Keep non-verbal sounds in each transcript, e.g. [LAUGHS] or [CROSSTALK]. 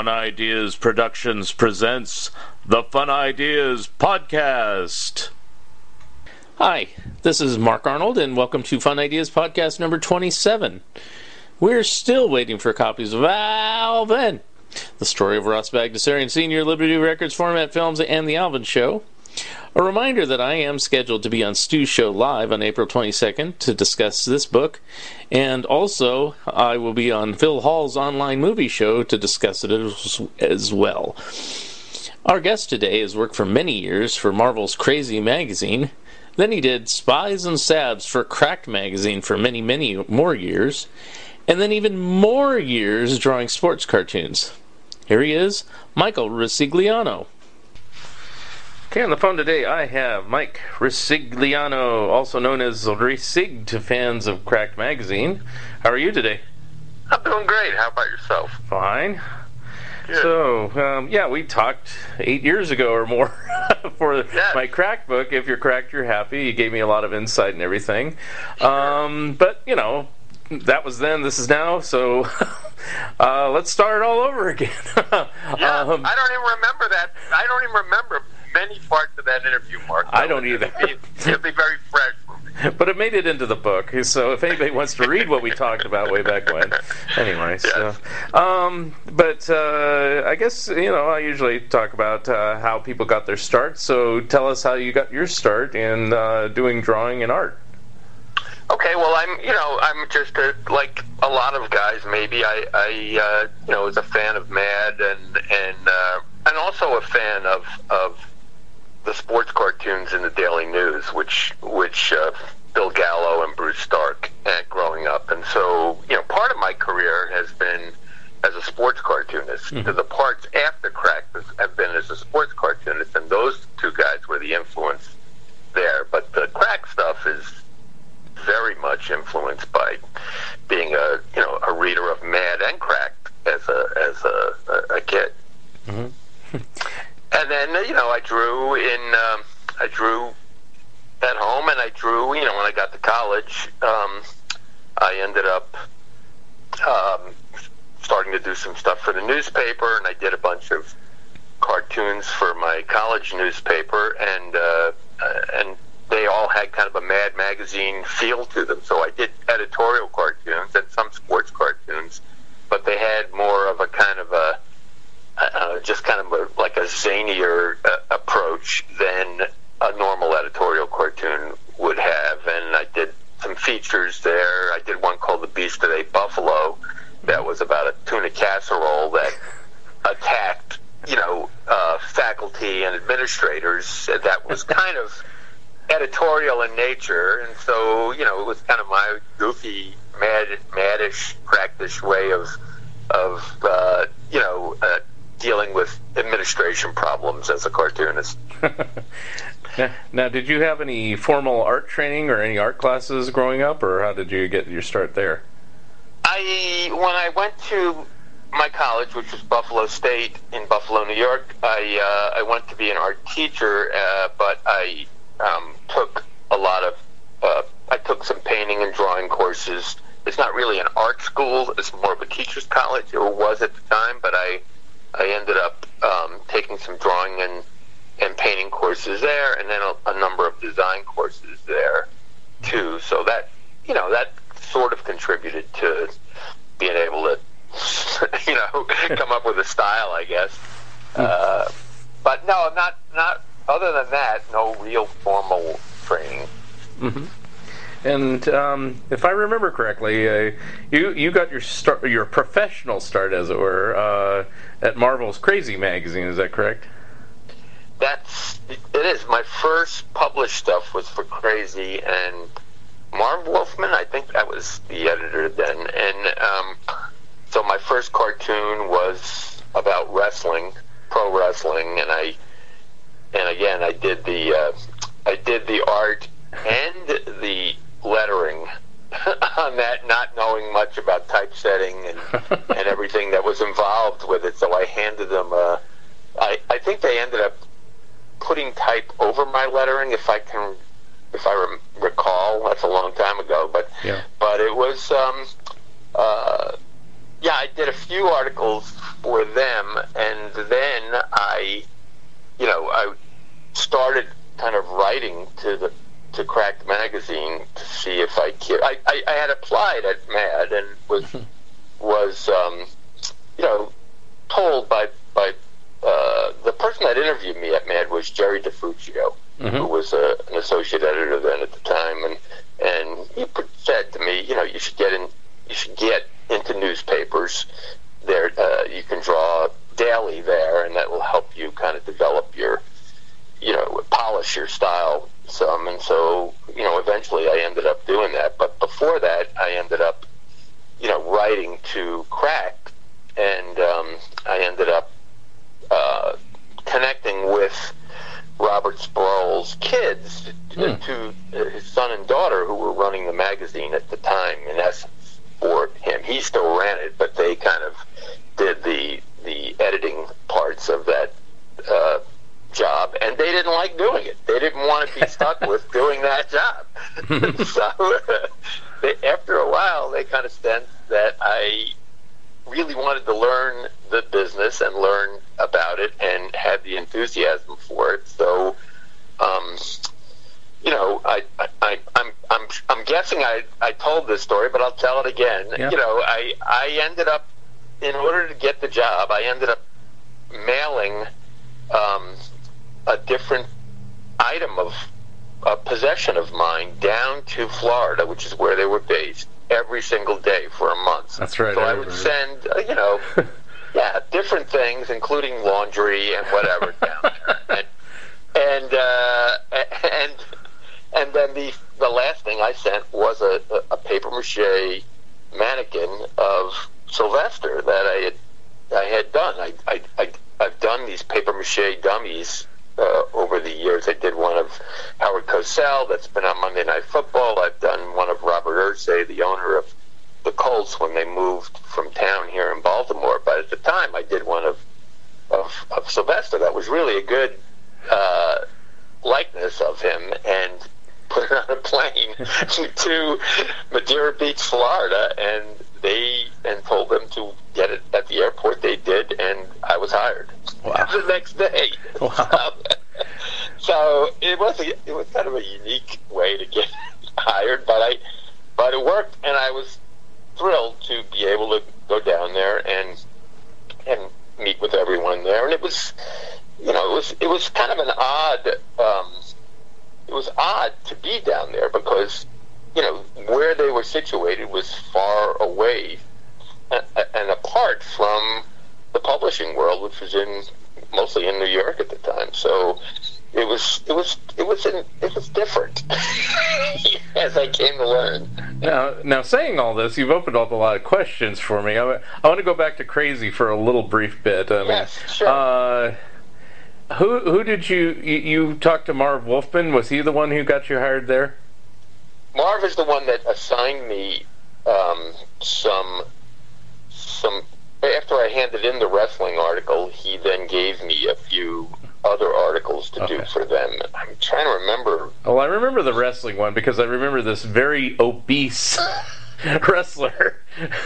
Fun Ideas Productions presents the Fun Ideas Podcast. Hi, this is Mark Arnold, and welcome to Fun Ideas Podcast number 27. We're still waiting for copies of Alvin, the story of Ross Bagdasarian Sr., Liberty Records Format Films, and The Alvin Show. A reminder that I am scheduled to be on Stu's show live on April 22nd to discuss this book, and also I will be on Phil Hall's online movie show to discuss it as, as well. Our guest today has worked for many years for Marvel's Crazy magazine. Then he did Spies and Sabs for Cracked magazine for many, many more years, and then even more years drawing sports cartoons. Here he is, Michael Ricigliano. Okay, on the phone today I have Mike Ricigliano, also known as Ricig to fans of Cracked Magazine. How are you today? I'm doing great. How about yourself? Fine. Good. So, um, yeah, we talked eight years ago or more [LAUGHS] for Yes. my crack book. If you're cracked, you're happy. You gave me a lot of insight and everything. Um, but, you know, that was then, this is now. So [LAUGHS] uh, let's start it all over again. [LAUGHS] Yeah, Um, I don't even remember that. I don't even remember many parts of that interview, Mark. I don't It'll either. be, it'll be very fresh for me. [LAUGHS] but it made it into the book. So if anybody wants to read what we talked about way back when, anyway. So, um, but uh, I guess you know I usually talk about uh, how people got their start. So tell us how you got your start in uh, doing drawing and art. Okay, well, I'm, you know, I'm just a, like a lot of guys. Maybe I, I, uh, you know, was a fan of Mad and and uh, and also a fan of of the sports cartoons in the Daily News, which which uh, Bill Gallo and Bruce Stark had growing up, and so you know, part of my career has been as a sports cartoonist. The parts after Crack have been as a sports cartoonist, and those two guys were the influence there. But the Crack stuff is very much influenced by being a you know a reader of Mad and Cracked as a as a, a, a kid. [LAUGHS] and then you know I drew in um, I drew at home, and I drew you know when I got to college. Um, I ended up um, starting to do some stuff for the newspaper, and I did a bunch of cartoons for my college newspaper, and uh, uh, and they all had kind of a Mad Magazine feel to them. So I did editorial cartoons and some sports cartoons, but they had more of a kind of a uh, just kind of a, like a zanier uh, approach than a normal editorial cartoon would have. And I did some features there. I did one called The Beast of Ate Buffalo that was about a tuna casserole that attacked, you know, uh, faculty and administrators. That was [LAUGHS] kind of editorial in nature, and so you know it was kind of my goofy, mad, maddish, practice way of of uh, you know uh, dealing with administration problems as a cartoonist. Now, [LAUGHS] now, did you have any formal art training or any art classes growing up, or how did you get your start there? I when I went to my college, which was Buffalo State in Buffalo, New York, I uh, I went to be an art teacher, uh, but I um, took a lot of uh, I took some painting and drawing courses. It's not really an art school; it's more of a teacher's college, or was at the time. But I I ended up um, taking some drawing and and painting courses there, and then a, a number of design courses there too. So that you know that sort of contributed to being able to [LAUGHS] you know [LAUGHS] come up with a style, I guess. Uh, but no, not not other than that, no real formal training. And um, if I remember correctly, uh, you you got your start, your professional start, as it were, uh, at Marvel's Crazy magazine. Is that correct? That's it is. My first published stuff was for Crazy and Marv Wolfman. I think that was the editor then, and um, so my first cartoon was about wrestling, pro wrestling, and I and again I did the uh, I did the art and the lettering [LAUGHS] on that, not knowing much about typesetting and [LAUGHS] and everything that was involved with it. So I handed them a. I, I think they ended up putting type over my lettering, if I can, if I rem- recall. That's a long time ago, but Yeah. but it was um, uh, yeah, I did a few articles for them, and then I, you know, I started kind of writing to the to Cracked magazine to see if I could. I, I, I had applied at Mad and was was um, you know told by by uh, the person that interviewed me at Mad was Jerry DeFuccio, Mhm. who was uh, an associate editor then at the time, and and he put- said to me, you know, you should get in, you should get into newspapers. There, uh, you can draw daily there, and that will help you kind of develop your, you know, polish your style some. And so, you know, eventually I ended up doing that. But before that, I ended up, you know, writing to Crack, and um, I ended up uh, connecting with Robert Sproul's kids, Hmm. to uh, his son and daughter, who were running the magazine at the time. In essence, for him, he still ran it, but they kind of did the the editing parts of that uh, job, and they didn't like doing it. They didn't want to be [LAUGHS] stuck with doing that job. [LAUGHS] so [LAUGHS] they, after a while, they kind of sensed that I really wanted to learn the business and learn about it, and had the enthusiasm for it. So, um, you know, I, I, I, I'm, I'm, I'm guessing I, I told this story, but I'll tell it again. Yeah. You know, I, I ended up, in order to get the job, I ended up mailing um, a different item of a possession of mine down to Florida, which is where they were based, every single day for a month. That's right, So I I, would send, uh, you know, [LAUGHS] yeah, different things, including laundry and whatever [LAUGHS] down there. And and uh, and and then the the last thing I sent was a, a paper mache mannequin of Sylvester that I had I had done. I, I, I I've done these paper mache dummies the years. I did one of Howard Cosell that's been on Monday Night Football. I've done one of Robert Irsay, the owner of the Colts, when they moved from town here in Baltimore. But at the time, I did one of of, of Sylvester that was really a good uh, likeness of him, and put it on a plane [LAUGHS] to Madeira Beach, Florida, and they and told them to get it at the airport. They did, and I was hired Wow. [LAUGHS] the next day. Wow. [LAUGHS] so it was a, it was kind of a unique way to get [LAUGHS] hired, but I but it worked, and I was thrilled to be able to go down there and and meet with everyone there, and it was you know it was it was kind of an odd um, it was odd to be down there because you know where they were situated was far away and, and apart from the publishing world, which was in mostly in New York at the time. So it was it was it was in, it was different [LAUGHS] as I came to learn. Now, now saying all this, you've opened up a lot of questions for me. I, I want to go back to crazy for a little brief bit. I mean, Yes, sure. Uh, who who did you, you you talked to Marv Wolfman? Was he the one who got you hired there? Marv is the one that assigned me um, some some. After I handed in the wrestling article, he then gave me a few other articles to do for them. I'm trying to remember. Well, I remember the wrestling one because I remember this very obese [LAUGHS] wrestler.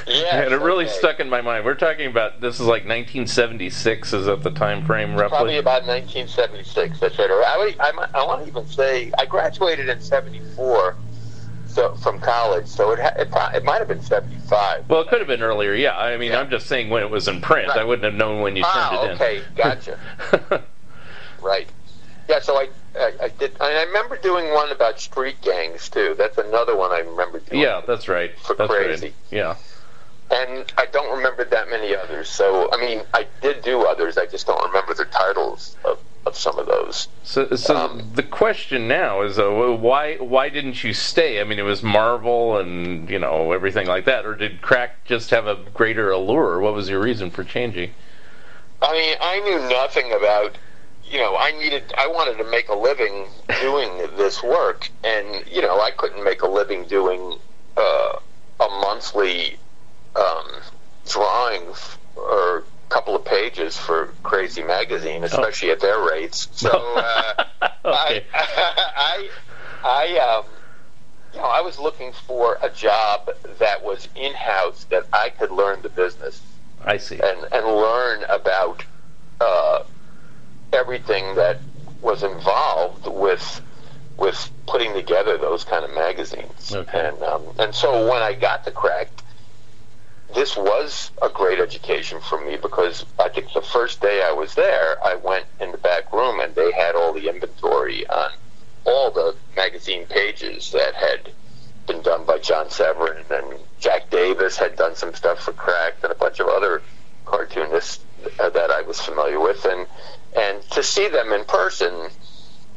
Yes, and it really okay. stuck in my mind. We're talking about this is like 1976 is at the time frame roughly. Probably about 1976. That's right. I, I, I want to even say I graduated in '74, so from college. So it ha- it, it might have been '75. Well, it could have been earlier. Yeah, I mean, Yeah. I'm just saying when it was in print. I wouldn't have known when you turned Ah, it in. okay, gotcha. [LAUGHS] right. Yeah. So I, I, I did. I remember doing one about street gangs too. That's another one I remember doing. yeah, that's right. For that's crazy. right. Yeah. And I don't remember that many others. So I mean, I did do others. I just don't remember the titles of, of some of those. So, so Um, the question now is, uh, why why didn't you stay? I mean, it was Marvel and you know everything like that, or did Crack just have a greater allure? What was your reason for changing? I mean, I knew nothing about, you know, I needed, I wanted to make a living doing this work, and you know, I couldn't make a living doing uh, a monthly um, drawing f- or a couple of pages for Crazy Magazine, especially at their rates. So [LAUGHS] uh, okay. I, [LAUGHS] I, I, um, you know, I was looking for a job that was in house that I could learn the business I see. and and learn about uh, everything that was involved with with putting together those kind of magazines. Okay. And um, and so when I got to Cracked, this was a great education for me because I think the first day I was there, I went in the back room and they had all the inventory on all the magazine pages that had been done by John Severin and Jack Davis had done some stuff for Cracked and a bunch of other cartoonists uh, that I was familiar with and and to see them in person,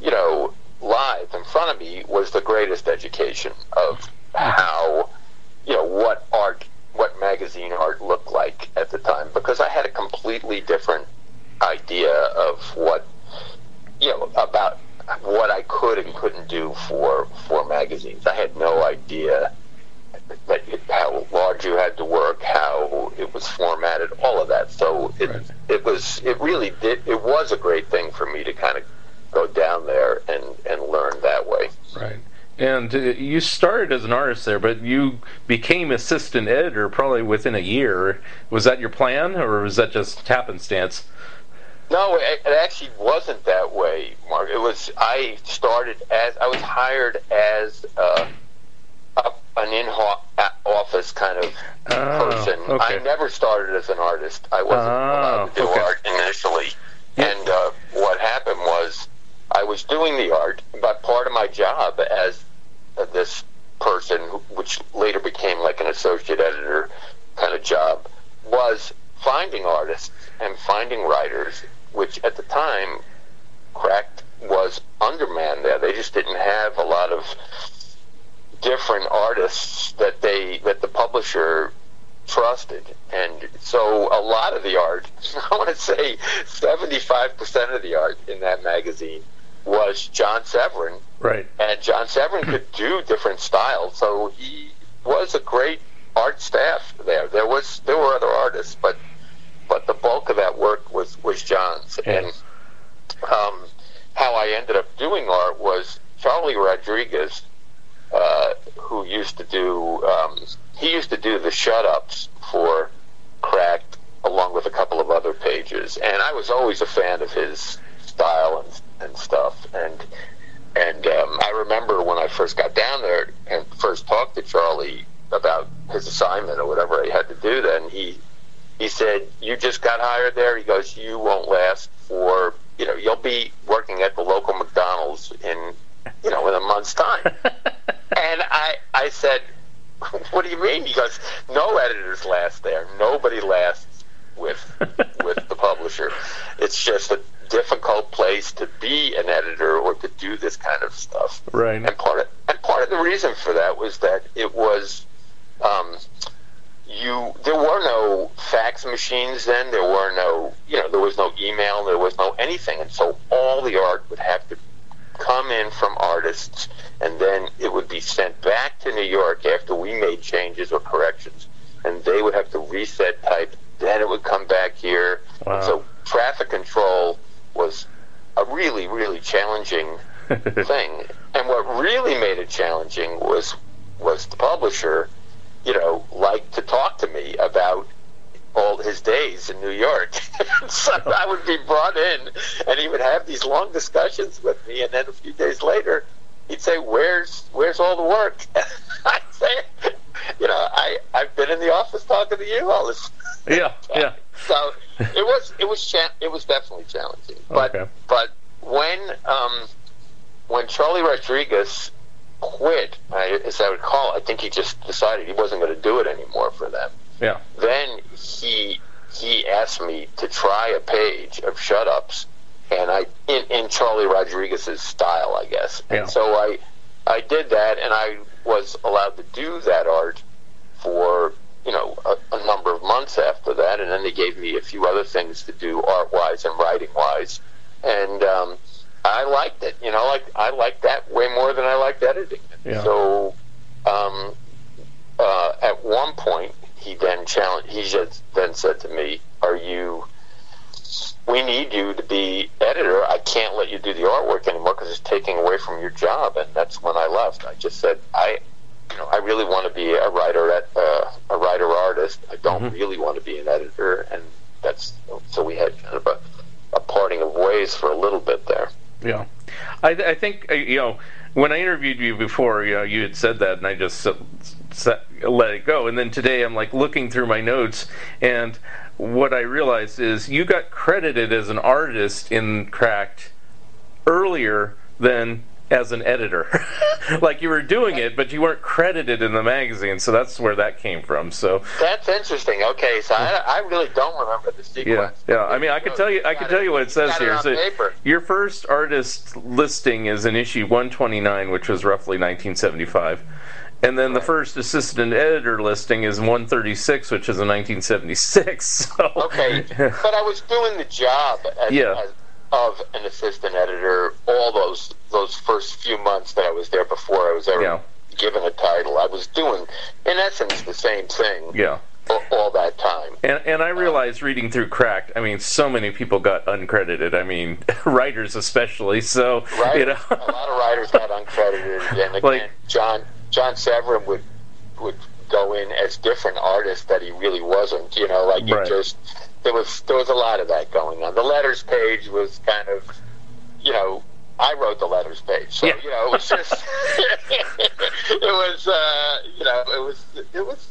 you know, live in front of me was the greatest education of how you know what art what magazine art looked like at the time because I had a completely different idea of what you know about what I could and couldn't do for for magazines. I had no idea that how large you had to work, how it was formatted, all of that. So it Right. it was it really did it was a great thing for me to kind of go down there and and learn that way. Right. And uh, you started as an artist there, but you became assistant editor probably within a year. Was that your plan, or was that just happenstance? No, it, it actually wasn't that way, Mark. It was I started as I was hired as uh, a, an in office kind of Oh, person. okay. I never started as an artist. I wasn't allowed to do Oh, okay. art initially. And uh, what happened was I was doing the art, but part of my job as uh, this person, which later became like an associate editor kind of job, was finding artists and finding writers, which at the time, Cracked was undermanned there. They just didn't have a lot of different artists that they that the publisher trusted. And so a lot of the art [LAUGHS] i want to say 75% of the art in that magazine was john severin. Right. and john severin could [CLEARS THROAT] do different styles. So he was a great art staff there. There was there were other artists but but the bulk of that work was was john's. Yeah. and um, how i ended up doing art was charlie rodrigues uh, who used to do um, he used to do the shut ups for cracked along with a couple of other pages. And i was always a fan of his style and, and stuff. And and um, i remember when i first got down there and first talked to charlie about his assignment or whatever i had to do then he he said you just got hired there? He goes you won't last for you know you'll be working at the local mcdonald's in you know in a month's time [LAUGHS] and I, I said, "What do you mean?" He goes, "No editors last there. Nobody lasts with [LAUGHS] with the publisher. It's just a difficult place to be an editor or to do this kind of stuff." right. And part of and part of the reason for that was that it was, um, you there were no fax machines then. There were no, you know, there was no email. There was no anything, and so all the art would have to come in from artists, and then it would be sent back to New York after we made changes or corrections, and they would have to reset type. Then it would come back here. Wow. So traffic control was a really, really challenging [LAUGHS] thing. And what really made it challenging was was the publisher, you know, liked to talk to me about all his days in New York. [LAUGHS] so I would be brought in and he would have these long discussions with me and then a few days later he'd say, Where's where's all the work? [LAUGHS] I'd say you know, I, I've been in the office talking to you all this [LAUGHS] yeah. Yeah. so it was it was cha- it was definitely challenging. But Okay. but when um, when Charlie Rodrigues quit, I, as I recall, I think he just decided he wasn't going to do it anymore for them. Yeah. Then he he asked me to try a page of shut ups, and I in, in Charlie Rodrigues's style, I guess. Yeah. And so I I did that, and I was allowed to do that art for you know a, a number of months after that, and then they gave me a few other things to do art wise and writing wise, and um, I liked it. You know, like I liked that way more than I liked editing. Yeah. So um, uh, at one point, he then challenged. He just then said to me, "Are you we need you to be editor. I can't let you do the artwork anymore because it's taking away from your job. And that's when I left. I just said, I, you know, I really want to be a writer at uh, a writer artist. I don't Mhm. really want to be an editor. And that's so we had kind of a, a parting of ways for a little bit there. Yeah, I, I think uh, you know when I interviewed you before, you know, you had said that, and I just set, let it go. And then today, I'm like looking through my notes, and what I realized is you got credited as an artist in Cracked earlier than as an editor. [LAUGHS] like you were doing it, but you weren't credited in the magazine. So that's where that came from. So That's interesting. Okay, so I, I really don't remember the sequence. yeah. yeah. I mean, I could tell you, I could tell you what it says it here. So paper. your first artist listing is in issue 129, which was roughly 1975. And then the first assistant editor listing is 136, which is a 1976. [LAUGHS] So Okay, but I was doing the job as, Yeah. as, of an assistant editor all those those first few months that I was there before I was ever Yeah. given a title. I was doing, in essence, the same thing yeah. all, all that time. And, and I um, realized reading through Cracked, I mean, so many people got uncredited. I mean, [LAUGHS] writers especially. So, Right? you know. a lot of writers got uncredited, and [LAUGHS] again, Like- John John Severin would would go in as different artists that he really wasn't. You know, like Right. just there was there was a lot of that going on. The letters page was kind of, you know. I wrote the letters page, so Yeah. you know it was just, [LAUGHS] [LAUGHS] it was, uh, you know, it was, it was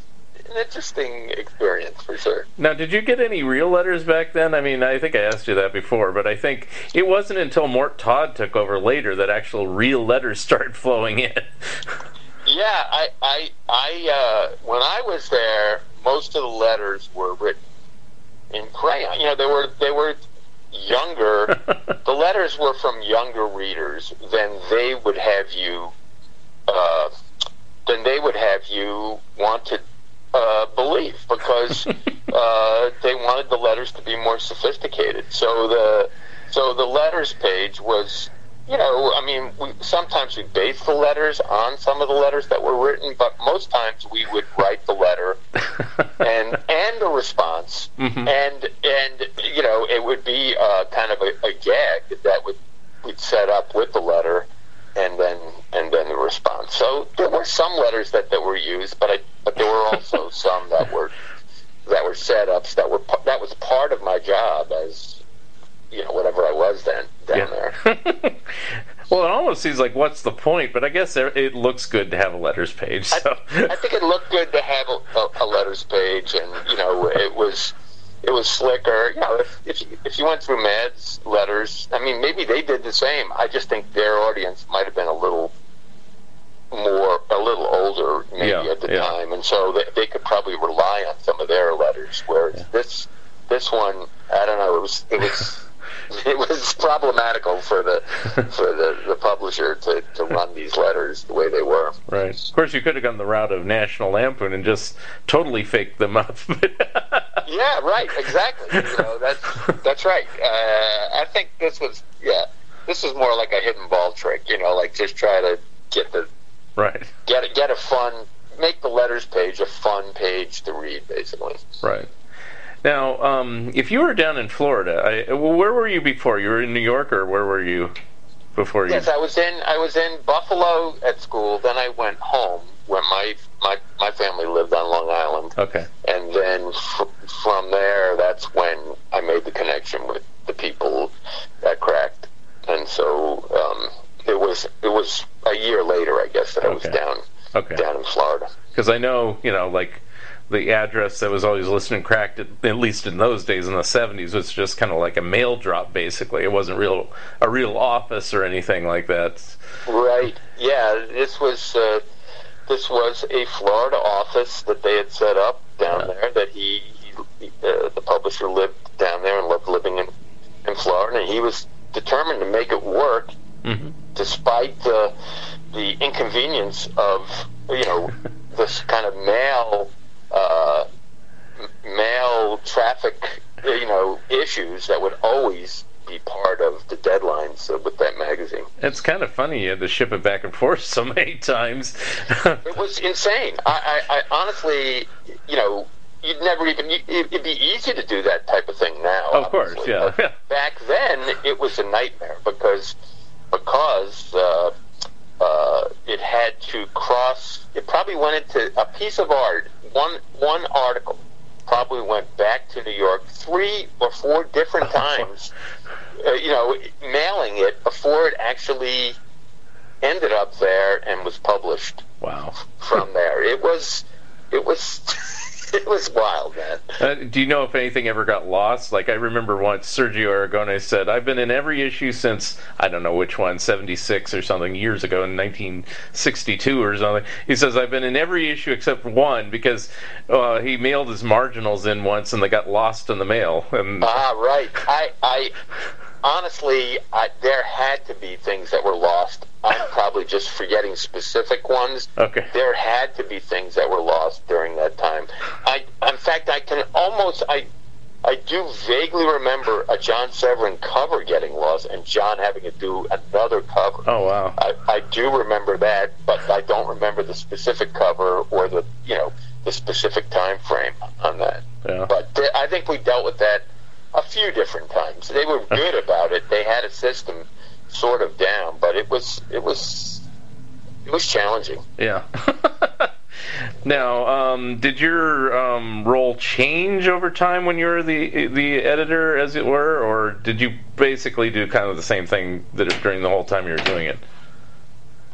an interesting experience for sure. Now, did you get any real letters back then? I mean, I think I asked you that before, but I think it wasn't until Mort Todd took over later that actual real letters [LAUGHS] started flowing in. Yeah, I, I, I, uh, when I was there, most of the letters were written in crayon. You know, they were they were younger. [LAUGHS] the letters were from younger readers than they would have you, uh, than they would have you want to uh, believe because [LAUGHS] uh, they wanted the letters to be more sophisticated. So the so the letters page was you know, I mean, we, sometimes we base the letters on some of the letters that were written, but most times we would write the letter [LAUGHS] and and a response, Mhm. and and you know, it would be uh, kind of a, a gag that would we'd set up with the letter, and then and then the response. So there were some letters that, that were used, but I, but there were also [LAUGHS] some that were that were setups that were that was part of my job as you know whatever I was then down there. [LAUGHS] well, it almost seems like what's the point? But I guess it looks good to have a letters page. So. I think it looked good to have a, a, letters page, and you know, it was it was slicker. You know, if if you, if you went through Mad's letters, I mean, maybe they did the same. I just think their audience might have been a little more, a little older, maybe Yeah, at the yeah. time, and so they, they could probably rely on some of their letters. Whereas this this one, I don't know, it was it was. [LAUGHS] It was problematical for the for the, the publisher to, to run these letters the way they were. Right. Of course, you could have gone the route of National Lampoon and just totally faked them up. [LAUGHS] Yeah, right, exactly. You know, that's that's right. Uh, I think this was yeah, this was more like a hidden ball trick. You know, like just try to get the right. get a, get a fun, make the letters page a fun page to read, basically. Right. Now, um, if you were down in Florida, I, well, where were you before? You were in New York, or where were you before you? Yes, I was in I was in Buffalo at school. Then I went home where my my my family lived on Long Island, Okay. and then f- from there, that's when I made the connection with the people that cracked, and so um, it was it was a year later, I guess, that I was down Okay. down in Florida. Because I know, you know, like the address that was always listed and cracked, at, at least in those days in the '70s, was just kind of like a mail drop. Basically, it wasn't real a real office or anything like that. Right? Yeah, this was uh, this was a Florida office that they had set up down Yeah. there. That he, he uh, the publisher lived down there and loved living in in Florida, and he was determined to make it work hmm despite the the inconvenience of you know [LAUGHS] this kind of mail uh, mail traffic you know issues that would always be part of the deadlines uh, with that magazine. It's kind of funny you had to ship it back and forth so many times. It was insane. I, I, I honestly, you know, you'd never even. It'd be easy to do that type of thing now. Of course, yeah. but [LAUGHS] back then it was a nightmare because because uh, uh, it had to cross. It probably went into a piece of art. One one article probably went back to New York three or four different [LAUGHS] times. Uh, you know, mailing it before it actually ended up there and was published Wow. from there. It was it was [LAUGHS] it was wild, man. Uh, do you know if anything ever got lost? Like I remember once Sergio Aragonés said, "I've been in every issue since I don't know which one, '76 or something, years ago in 1962 or something." He says, "I've been in every issue except one because uh, he mailed his marginals in once and they got lost in the mail." And Ah, right. I I honestly, I, there had to be things that were lost. I'm [LAUGHS] probably just forgetting specific ones. okay, There had to be things that were lost during that time. I, in fact, I can almost, I, I do vaguely remember a John Severin cover getting lost and John having to do another cover. oh wow, I, I do remember that, but I don't remember the specific cover or the, you know, the specific time frame on that. yeah, But th- I think we dealt with that a few different times. They were good about it. They had a system sort of down, but it was it was it was challenging. yeah. [LAUGHS] now, um, did your um, role change over time when you were the the editor, as it were, or did you basically do kind of the same thing that during the whole time you were doing it?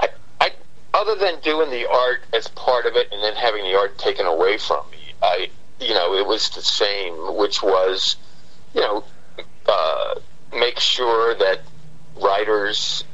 I, I other than doing the art as part of it and then having the art taken away from me, I you know it was the same, which was you know uh, make sure that writers,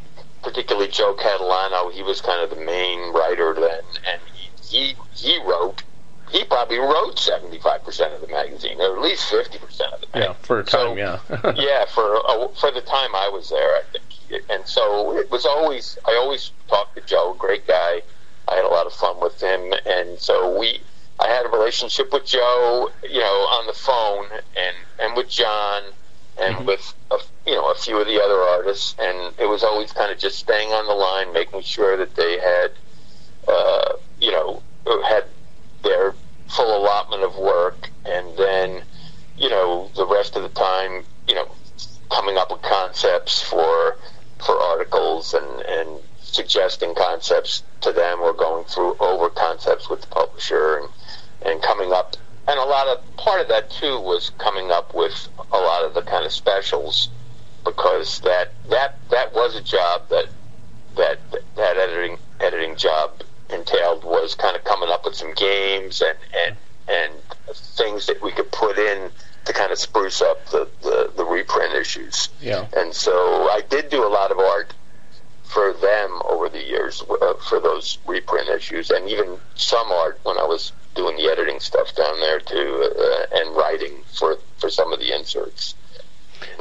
particularly Joe Catalano, he was kind of the main writer then, and he he, he wrote. He probably wrote seventy five percent of the magazine, or at least fifty percent of the magazine. Yeah, for a So- time, yeah. [LAUGHS] yeah, for uh, for the time I was there, I think. And so it was always I always talked to Joe, great guy. I had a lot of fun with him, and so we I had a relationship with Joe, you know, on the phone, and and with John, and with a, you know a few of the other artists, and it was always kind of just staying on the line, making sure that they had, uh, you know, had their full allotment of work, and then you know, the rest of the time, you know, coming up with concepts for for articles and and suggesting concepts to them or going through over concepts with the publisher and and coming up and a lot of part of that too was coming up with a lot of the kind of specials because that that that was a job that that that editing editing job entailed was kind of coming up with some games and and and things that we could put in to kind of spruce up the, the, the reprint issues. yeah. And so I did do a lot of art for them over the years uh, for those reprint issues, and even some art when I was doing the editing stuff down there too, uh, and writing for for some of the inserts.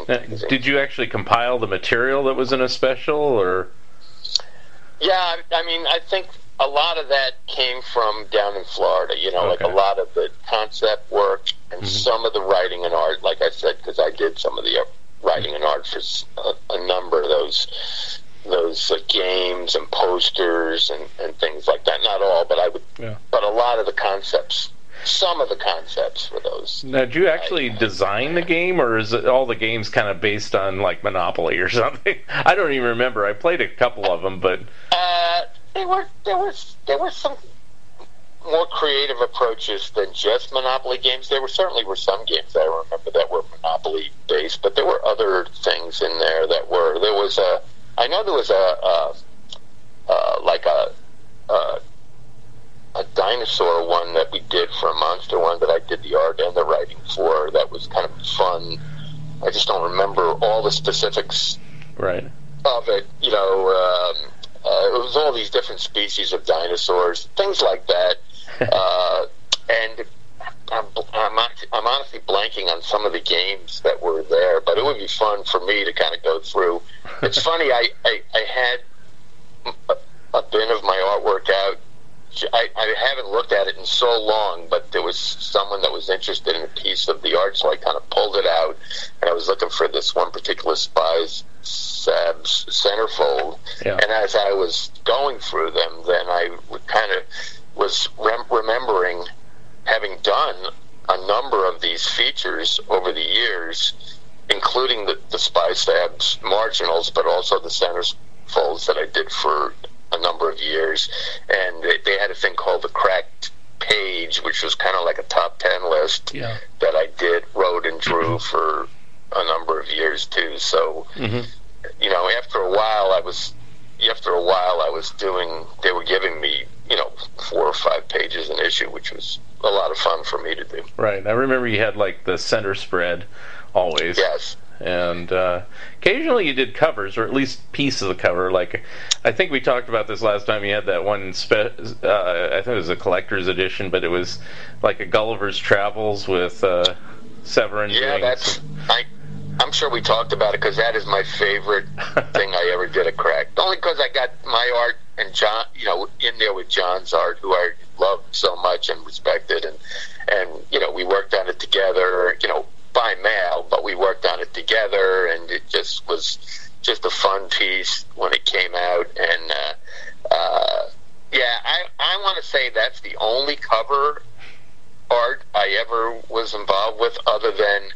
Now, did you actually compile the material that was in a special, or Yeah, I, I mean, I think a lot of that came from down in Florida. You know, like a lot of the concept work and some of the writing and art. Like I said, because I did some of the uh, writing and art for a number of those those uh, games and posters and, and things like that. Not all, but I would. Yeah. But a lot of the concepts, some of the concepts for those. now, did you actually design the game, or is it all the games kind of based on like Monopoly or [LAUGHS] something? I don't even remember. I played a couple of them, but Uh, there were there was there were some more creative approaches than just Monopoly games. There were certainly were some games that I remember that were Monopoly based, but there were other things in there that were. There was a I know there was a, a, uh like a, a a dinosaur one that we did for a monster one that I did the art and the writing for. That was kind of fun. I just don't remember all the specifics right. of it, you know, um, uh, it was all these different species of dinosaurs, things like that. [LAUGHS] uh, and I'm, I'm, I'm honestly blanking on some of the games that were there, but it would be fun for me to kind of go through. It's funny, I, I, I had a, bin of my artwork out. I, I haven't looked at it in so long, but there was someone that was interested in a piece of the art, so I kind of pulled it out, and I was looking for this one particular spy's Sab's centerfold. Yeah. And as I was going through them, then I kind of was rem- remembering having done a number of these features over the years including the, the spy stabs marginals, but also the centers folds that I did for a number of years. And they, they had a thing called the cracked page, which was kind of like a top 10 list Yeah. that I did, wrote, and drew for a number of years too. So, hmm you know, after a while, I was, after a while, I was doing, they were giving me, you know, four or five pages an issue, which was a lot of fun for me to do. Right. I remember you had like the center spread always. Yes. and uh, occasionally you did covers or at least pieces of the cover like i think we talked about this last time you had that one spe- uh, i think it was a collector's edition but it was like a gulliver's travels with uh, severin Yeah, that's. some- I, I'm sure we talked about it because that is my favorite [LAUGHS] thing I ever did at Crack. Only because I got my art and John, you know, in there with John's art, who I loved so much and respected, and and you know, we worked on it together. You know, by mail, but we worked on it together, and it just was just a fun piece when it came out. And uh, uh, yeah, I I want to say that's the only cover art I ever was involved with, other than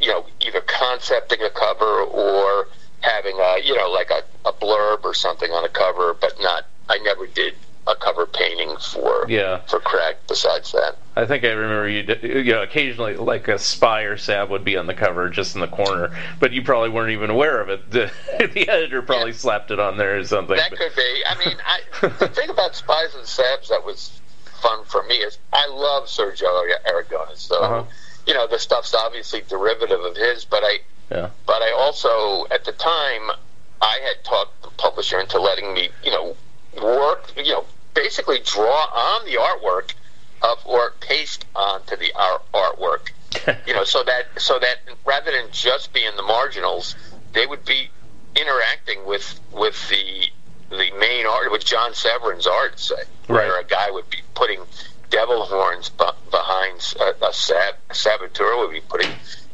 you know either concepting a cover or having a you know like a, a blurb or something on a cover, but not. I never did a cover painting for yeah for crack. Besides that, i think i remember you did, you know occasionally like a spy or sab would be on the cover just in the corner but you probably weren't even aware of it [LAUGHS] the, the editor probably slapped it on there or something that but- could be. I mean, I, the thing about Spies and Sabs that was fun for me is I love Sergio Aragones. So Uh-huh. You know the stuff's obviously derivative of his, but I yeah but I also at the time I had talked the publisher into letting me, you know, work, you know, basically draw on the artwork of or paste onto the art, artwork. [LAUGHS] You know, so that so that rather than just being the marginals, they would be interacting with with the the main art with John Severin's art, say, where a guy would be putting devil horns behind a, a sab- saboteur would be putting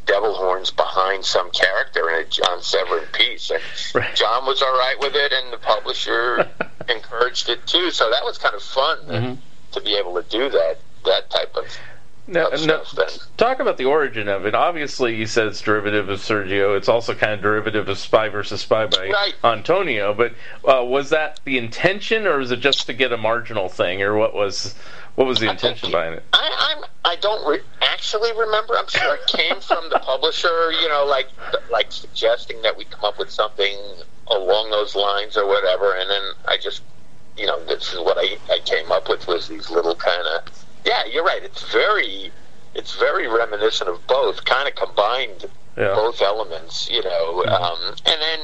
devil horns behind some character in a John Severin piece, and Right. John was all right with it, and the publisher [LAUGHS] encouraged it too. So that was kind of fun Mhm. to be able to do that that type of, Now, talk about the origin of it. Obviously, you said it's derivative of Sergio. It's also kind of derivative of Spy versus Spy by Right. Antonio. But uh, was that the intention, or was it just to get a marginal thing, or what was what was the intention behind it? I, I'm, I don't re- actually remember. I'm sure it came from the publisher, you know, like like suggesting that we come up with something along those lines or whatever. And then I just, you know, this is what I, I came up with was these little kind of. Yeah, you're right. It's very, it's very reminiscent of both, kind of combined Yeah. both elements, you know. Um, and then,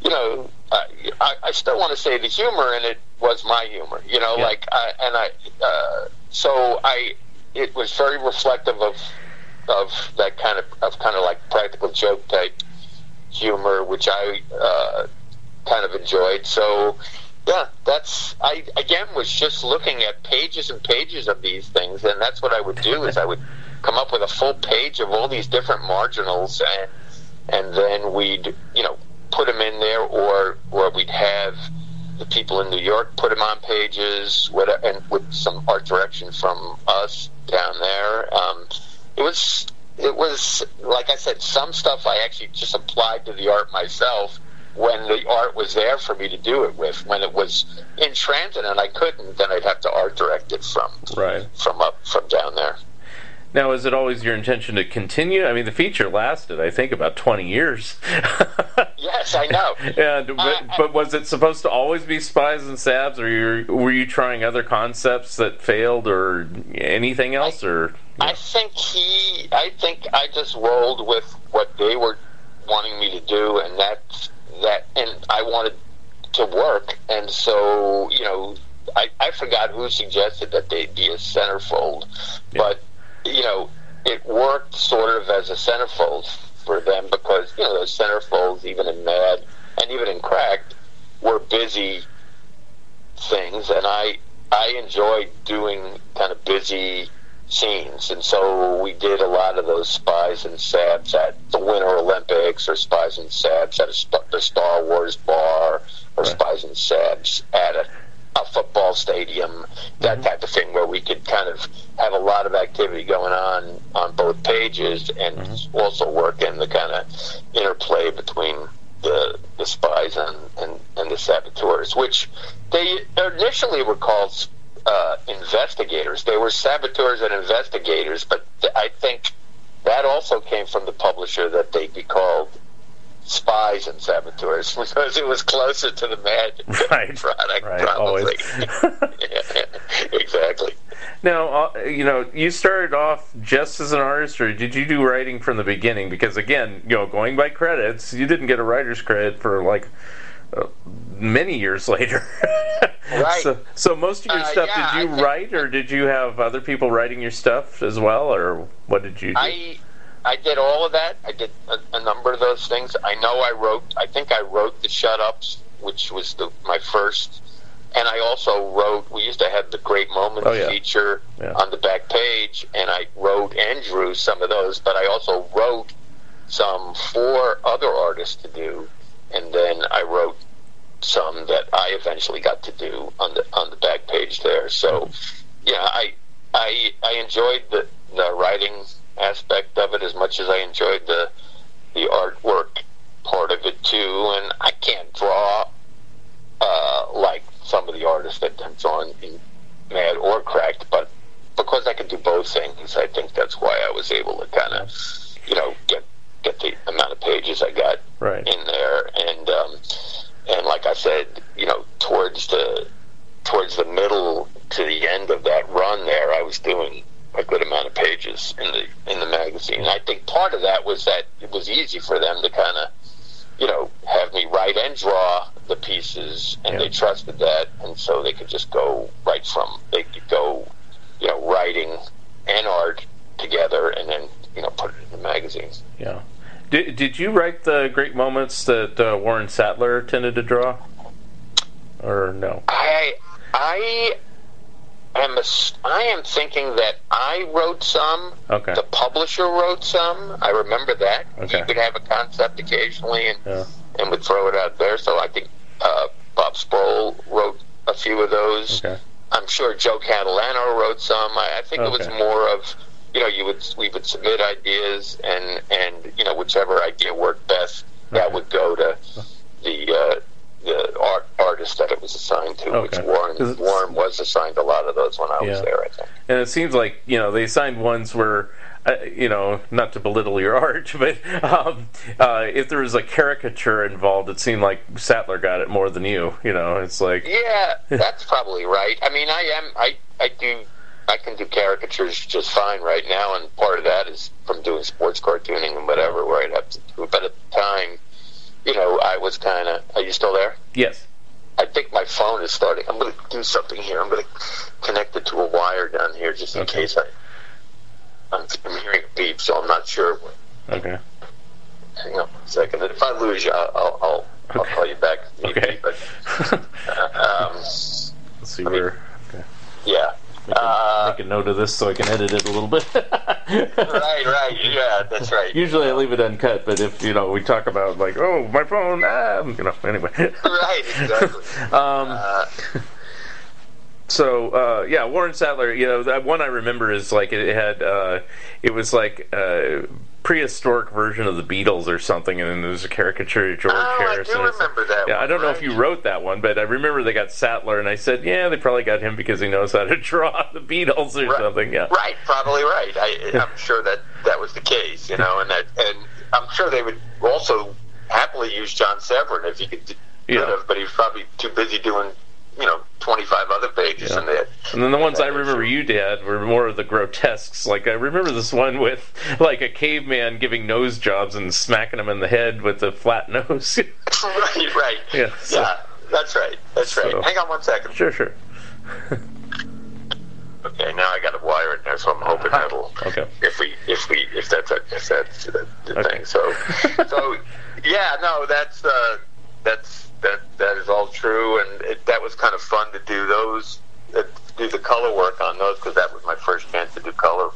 you know, I, I, I still want to say the humor in it was my humor, you know, Yeah. like, I, and I, uh, so I, it was very reflective of, of that kind of, of kind of like practical joke type humor, which I, uh, kind of enjoyed. So, yeah, that's I again was just looking at pages and pages of these things, and that's what I would do is I would come up with a full page of all these different marginals, and and then we'd you know put them in there, or or we'd have the people in New York put them on pages, with, and with some art direction from us down there. Um, it was it was like I said, some stuff I actually just applied to the art myself when the art was there for me to do it with. When it was in transit and I couldn't, then I'd have to art direct it from Right. from up from down there. Now, is it always your intention to continue? I mean, the feature lasted, I think, about twenty years. [LAUGHS] Yes, I know. And but, Uh, but was it supposed to always be spies and sabs, or were you trying other concepts that failed, or anything else, or I think he. I think I just rolled with what they were wanting me to do, and that that, and I wanted to work, and so you know, I I forgot who suggested that they'd be a centerfold, Yeah. but you know, it worked sort of as a centerfold for them because you know those centerfolds, even in Mad and even in Cracked, were busy things, and I I enjoyed doing kind of busy scenes, and so we did a lot of those spies and sabs at the Winter Olympics, or spies and sabs at a, the Star Wars bar, or Right. spies and sabs at a, a football Stadium, that mm-hmm. type of thing, where we could kind of have a lot of activity going on on both pages, and mm-hmm. also work in the kind of interplay between the the spies and, and, and the saboteurs, which they initially were called uh, investigators. They were saboteurs and investigators, but th- I think that also came from the publisher that they be called spies and saboteurs [LAUGHS] because it was closer to the Mad [LAUGHS] Right, product, right, probably. [LAUGHS] Yeah, exactly. Now, uh, you know, you started off just as an artist, or did you do writing from the beginning? Because again, you know, going by credits, you didn't get a writer's credit for like uh, many years later. [LAUGHS] Right. So, so most of your Uh, stuff, yeah, did you think- write, or did you have other people writing your stuff as well, or what did you do? I I did all of that. I did a, a number of those things. I know I wrote. I think I wrote the Shut Ups, which was the, my first. And I also wrote. We used to have the Great Moments Oh, yeah. feature Yeah. on the back page, and I wrote and drew some of those. But I also wrote some for other artists to do, and then I wrote some that I eventually got to do on the on the back page there. So, yeah, I I I enjoyed the the writing aspect of it as much as I enjoyed the the artwork part of it too. And I can't draw uh, like some of the artists that have drawn in Mad or Cracked, but because I can do both things, I think that's why I was able to kind of you know get get the amount of pages I got right. in there, and um, and like I said, you know, towards the towards the middle to the end of that run there, I was doing a good amount of pages in the in the magazine. I think part of that was that it was easy for them to kind of, you know, have me write and draw the pieces, and Yeah. they trusted that, and so they could just go right from they could go, you know, writing and art together, and then you know put it in the magazines. Yeah. Did, did you write the great moments that uh, Warren Sattler tended to draw, or no? I I am ass- I am thinking that I wrote some. Okay. The publisher wrote some. I remember that. Okay. He would have a concept occasionally and Yeah. and would throw it out there. So I think uh, Bob Sproul wrote a few of those. Okay. I'm sure Joe Catalano wrote some. I, I think it was more of you know you would we would submit ideas and and you know whichever idea worked best that would go to the uh, the art artist that it was assigned to, which Okay. Warren 'Cause it's- Warren was assigned a lot of those when I was there. I think. And it seems like you know they assigned ones where, uh, you know, not to belittle your [LAUGHS] art, but um, uh, if there was a caricature involved, it seemed like Sattler got it more than you. You know, it's like Yeah, that's probably right. I mean, I am I I do I can do caricatures just fine right now, and part of that is from doing sports cartooning and whatever, where I'd have to do it. But at the time, you know, I was kind of. Are you still there? yes, I think my phone is starting. I'm going to do something here. I'm going to connect it to a wire down here just in Okay. case I. I'm, I'm hearing a beep, so I'm not sure. okay, Hang on a second. If I lose you, I'll I'll, I'll, I'll Okay. call you back. need Okay. But uh, um, [LAUGHS] let's see I mean- where. Okay. yeah. Uh, Make a note of this so I can edit it a little bit. [LAUGHS] right, right. Yeah, that's right. Usually I leave it uncut, but if you know we talk about like, oh, my phone, ah, you know, anyway. [LAUGHS] Right, exactly. [LAUGHS] Um, Uh, so uh, yeah, Warren Sattler. You know, that one I remember is like it had. Uh, it was like a prehistoric version of the Beatles or something, and then there was a caricature of George Oh, I do remember that Yeah, I don't know if you wrote that one, but I remember they got Sattler, and I said, yeah, they probably got him because he knows how to [LAUGHS] draw the Beatles or right, something. Yeah. right, probably right. I, I'm sure that that was the case, you know, and that, and I'm sure they would also happily use John Severin if he could, could Yeah. have, but he was probably too busy doing, you know, 25 other pages, Yeah. and that. And then the ones I remember you did were more of the grotesques. Like I remember this one with like a caveman giving nose jobs and smacking him in the head with a flat [LAUGHS] nose. [LAUGHS] right, right. Yeah, so- yeah, that's right. That's So- right. Hang on one second. sure, sure. Okay, now I got a wire in there, so I'm hoping that'll. Okay. If we, if we, if that's a, if that's the, the Okay. thing. So, so [LAUGHS] yeah, no, that's uh, that's that that is all true, and it, that was kind of fun to do those, uh, do the color work on those because that was my first chance to do color.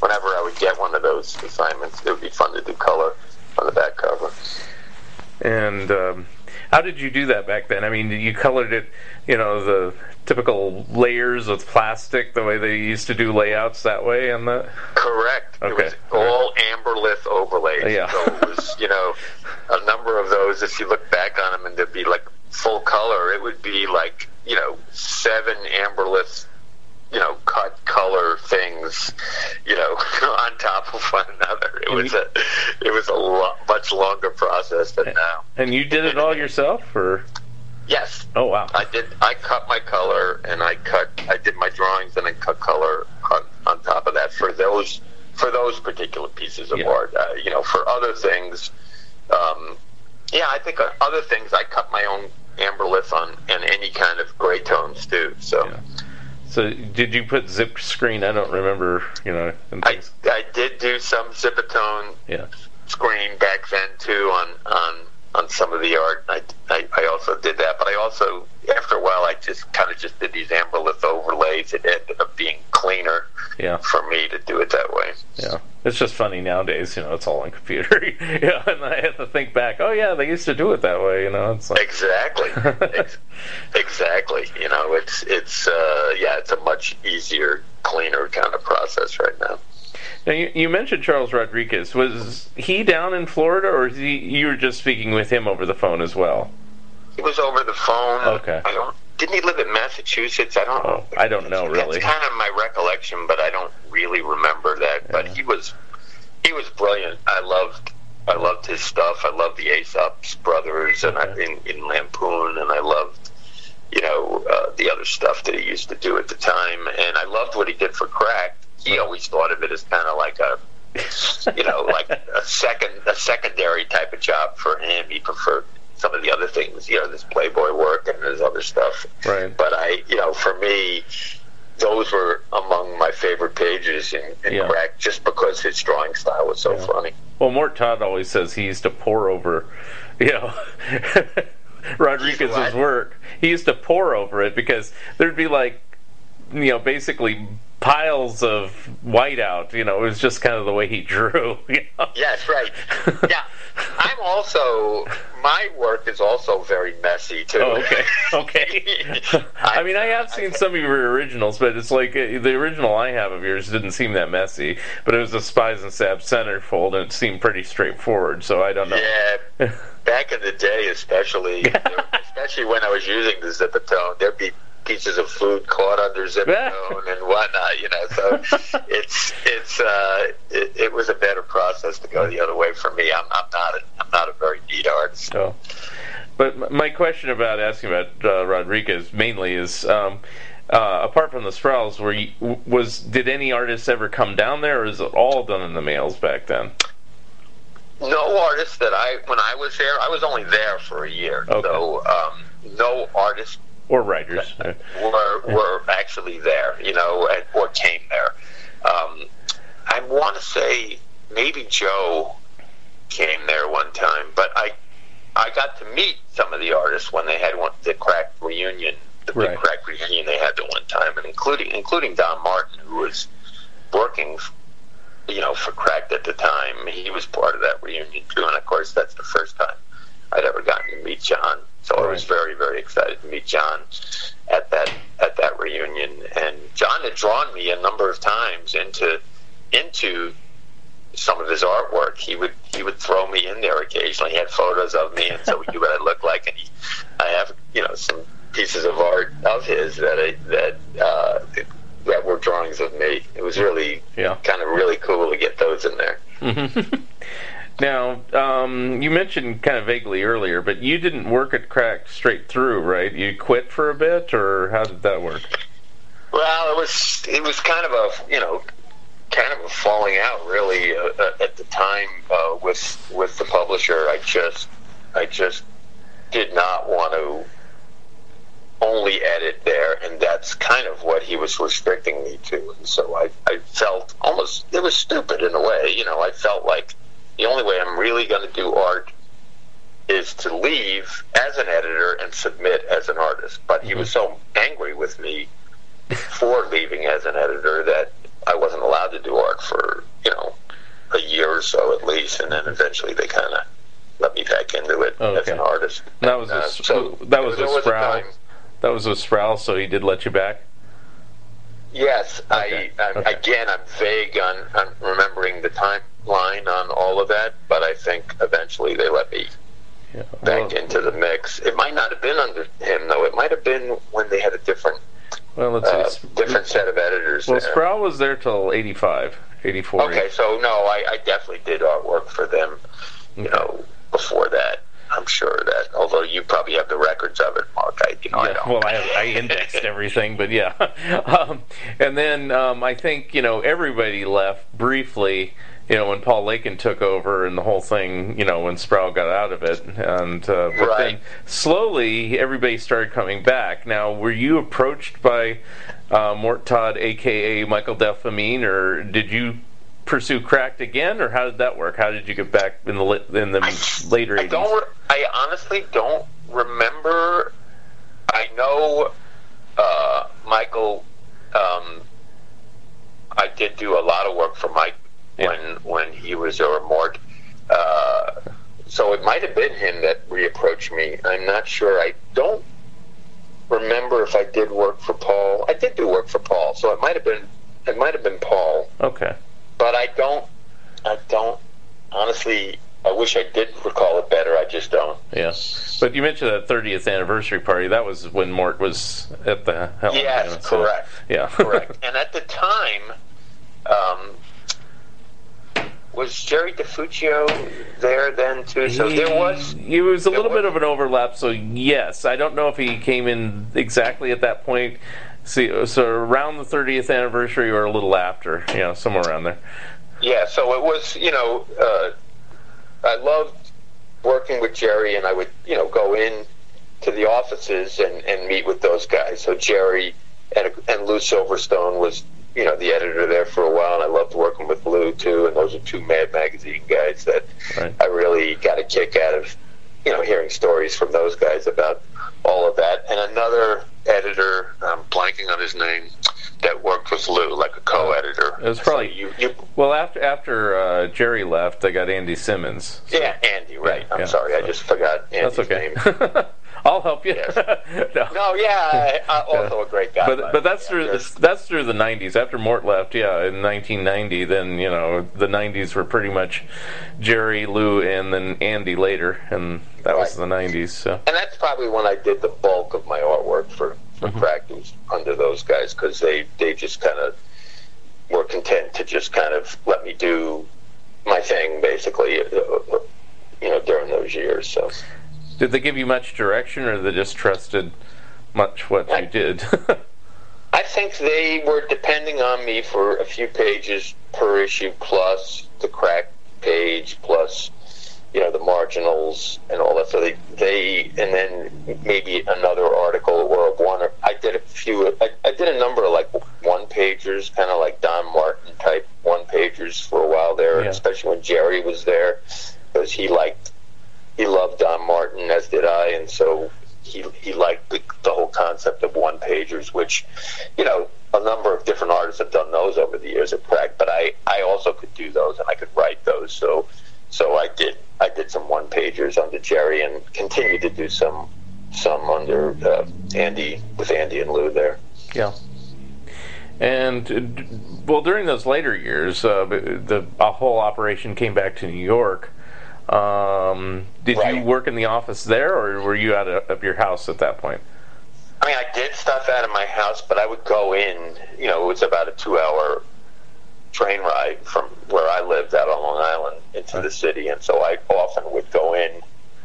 Whenever I would get one of those assignments, it would be fun to do color on the back cover. And um, How did you do that back then? I mean, you colored it, you know, the typical layers of plastic, the way they used to do layouts that way, and the Correct. Okay. It was all amberlith overlays. Yeah. So it was, you know, a number of those. If you look back on them, and they'd be like full color, it would be like you know seven amberlith, you know, cut color things, you know, [LAUGHS] on top of one another. It was a, it was a lo- much longer process than now. and you did it all yourself, or Yes, oh wow, I did. I cut my color, and I cut. I did my drawings, and then cut color on, on top of that for those for those particular pieces of Yeah. art. Uh, you know, for other things, um, yeah, I think other things I cut my own amberlith on, and any kind of gray tones too. So Yeah. So did you put zip screen? I don't remember, you know, I. I did do some zipatone yeah, screen back then too on on on some of the art. I, I I also did that, but I also after a while I just kind of just did these amberlith overlays. It ended up being cleaner yeah, for me to do it that way. yeah. It's just funny nowadays, you know. It's all on computer, [LAUGHS] yeah. And I have to think back. Oh yeah, they used to do it that way, you know. It's like Exactly. [LAUGHS] Ex- exactly. You know, it's it's uh, yeah, it's a much easier, cleaner kind of process right now. Now, you, you mentioned Charles Rodrigues. Was he down in Florida, or is he? You were just speaking with him over the phone as well. It was over the phone. Okay. I don't. Didn't he live in Massachusetts? I don't. Oh, I don't know really. That's kind of my recollection, but I don't really remember that. But he was he was brilliant. I loved I loved his stuff. I loved the Aesop's brothers and I, in, in Lampoon, and I loved you know uh, the other stuff that he used to do at the time. And I loved what he did for crack. He always thought of it as kind of like a you know like [LAUGHS] a second a secondary type of job for him. He preferred some of the other things, you know, this Playboy work and his other stuff. Right. But I, you know, for me, those were among my favorite pages in, in Yeah. Crack just because his drawing style was so Yeah. funny. Well, Mort Todd always says he used to pour over, you know, [LAUGHS] Rodrigues's work. He used to pour over it because there'd be like, you know, basically piles of whiteout. You know, it was just kind of the way he [LAUGHS] drew. You know? Yes, right. [LAUGHS] Yeah, I'm also my work is also very messy too. Oh, okay, okay. [LAUGHS] I mean, I have seen some of your originals, but it's like uh, the original I have of yours didn't seem that messy. But it was a Spies and Sab centerfold, and it seemed pretty straightforward. So I don't know. Yeah, back in the day, especially, especially when I was using the Zipatone, there'd be pieces of food caught under Zipatone and whatnot. You know, so [LAUGHS] it's it's uh, it, it was a better process to go the other way for me. I'm, I'm not a, I'm not a very neat artist. So, but my question about asking about uh, Rodrigues mainly is, um, uh, apart from the Sprouse, were you, was did any artists ever come down there, or is it all done in the mails back then? No artist that I when I was there, I was only there for a year, Okay. so um, no artist Or writers? Were were actually there, you know, and, or came there. Um, I want to say maybe Joe came there one time, but I I got to meet some of the artists when they had one the crack reunion, the Right. big crack reunion they had the one time, and including including Don Martin, who was working. You know, for Cracked at the time, he was part of that reunion too, and of course, that's the first time I'd ever gotten to meet John. So I was very, very excited to meet John at that at that reunion. And John had drawn me a number of times into into some of his artwork. He would he would throw me in there occasionally. He had photos of me, and so he knew what I looked like. And he, I have you know some pieces of art of his that I, that uh, that were drawings of me. It was really Yeah. kind of really cool to get those in there. [LAUGHS] [LAUGHS] Now, um, you mentioned kind of vaguely earlier, but you didn't work at Crack straight through, right? You quit for a bit, or how did that work? Well, it was it was kind of a you know kind of a falling out really uh, uh, at the time uh, with with the publisher. I just I just did not want to only edit there, and that's kind of what he was restricting me to. And so I I felt almost it was stupid in a way. You know, I felt like the only way I'm really going to do art is to leave as an editor and submit as an artist. But he was so angry with me for leaving as an editor that I wasn't allowed to do art for you know a year or so at least, and then eventually they kind of let me back into it. Oh, as an artist. That was And, a uh, s- so that was a Sproul. That was with Sproul, so he did let you back. Yes, Okay, I, I okay. again I'm vague on, on remembering the timeline on all of that, but I think eventually they let me Yeah. back Well, into the mix. It might not have been under him though. It might have been when they had a different well, let's uh, see. different set of editors. Well, there. Sproul was there till 85, 84. Okay, so no, I, I definitely did artwork for them. You know, before that, I'm sure that. Although you probably have the records of it, Mark. I, you know, I Yeah, don't. well, I, I indexed everything, but yeah. [LAUGHS] Um, and then um, I think you know everybody left briefly. You know when Paul Laikin took over and the whole thing. You know when Sproul got out of it, and uh, but Right. then slowly everybody started coming back. Now, were you approached by uh, Mort Todd, aka Michael Delfin, or did you pursue Cracked again, or how did that work? How did you get back in the in the later I 80s? don't. I honestly don't remember. I know uh, Michael. Um, I did do a lot of work for Mike Yeah. when when he was or Mort. Uh, so it might have been him that reapproached me. I'm not sure. I don't remember if I did work for Paul. I did do work for Paul, so it might have been it might have been Paul Okay. but I don't. I don't. Honestly, I wish I did recall it better. I just don't. Yeah, but you mentioned that 30th anniversary party. That was when Mort was at the helm. Yes, know, so- correct. Yeah, Correct. [LAUGHS] and at the time, um, was Jerry DeFuccio there then too? So there was. It was a little was- bit of an overlap. So yes, I don't know if he came in exactly at that point. See, so around the 30th anniversary or a little after, you know, somewhere around there. Yeah. So it was. You know, uh, I loved working with Jerry, and I would you know go in to the offices and, and meet with those guys. So Jerry and and Lou Silverstone was you know the editor there for a while, and I loved working with Lou too. And those are two Mad Magazine guys that Right. I really got a kick out of you know hearing stories from those guys about all of that. And another editor, I'm blanking on his name, that worked with Lou like a co-editor. It was probably- So you, you Well, after after uh, Jerry left, they got Andy Simmons. So yeah, Andy, right? I'm yeah, sorry, I just forgot Andy's That's okay. name. [LAUGHS] I'll help you. Yes. [LAUGHS] no. No, yeah, I, also a great guy. but but that's yeah, through just- that's through the 90s after Mort left yeah in 1990 then you know the 90s were pretty much Jerry Lou and then Andy later and that was the 90s so and that's probably when I did the bulk of my artwork for for Mm-hmm. Cracked. Under those guys because they they just kind of were content to just kind of let me do my thing basically. uh, You know, during those years. So did they give you much direction or they just trusted much what you did [LAUGHS] I think they were depending on me for a few pages per issue, plus the crack page, plus you know the marginals and all that. So they they and then maybe another article or one. Or, I did a few. I, I did a number of like one pagers, kind of like Don Martin type one pagers for a while there, Yeah. especially when Jerry was there, because he liked he loved Don Martin, as did I, and so he he liked the, the whole concept of one pagers, which you know a number of different artists have done those over the years at Crack, but I I also could do those and I could write those, so so I did I did some one pagers under Jerry and continued to do some some under uh, Andy with Andy and Lou there. yeah and well during those later years uh, the whole operation came back to New York um, did you work in the office there or were you out of, of your house at that point I mean, I did stuff out of my house, but I would go in. You know, it was about a two-hour train ride from where I lived out on Long Island into the city, and so I often would go in.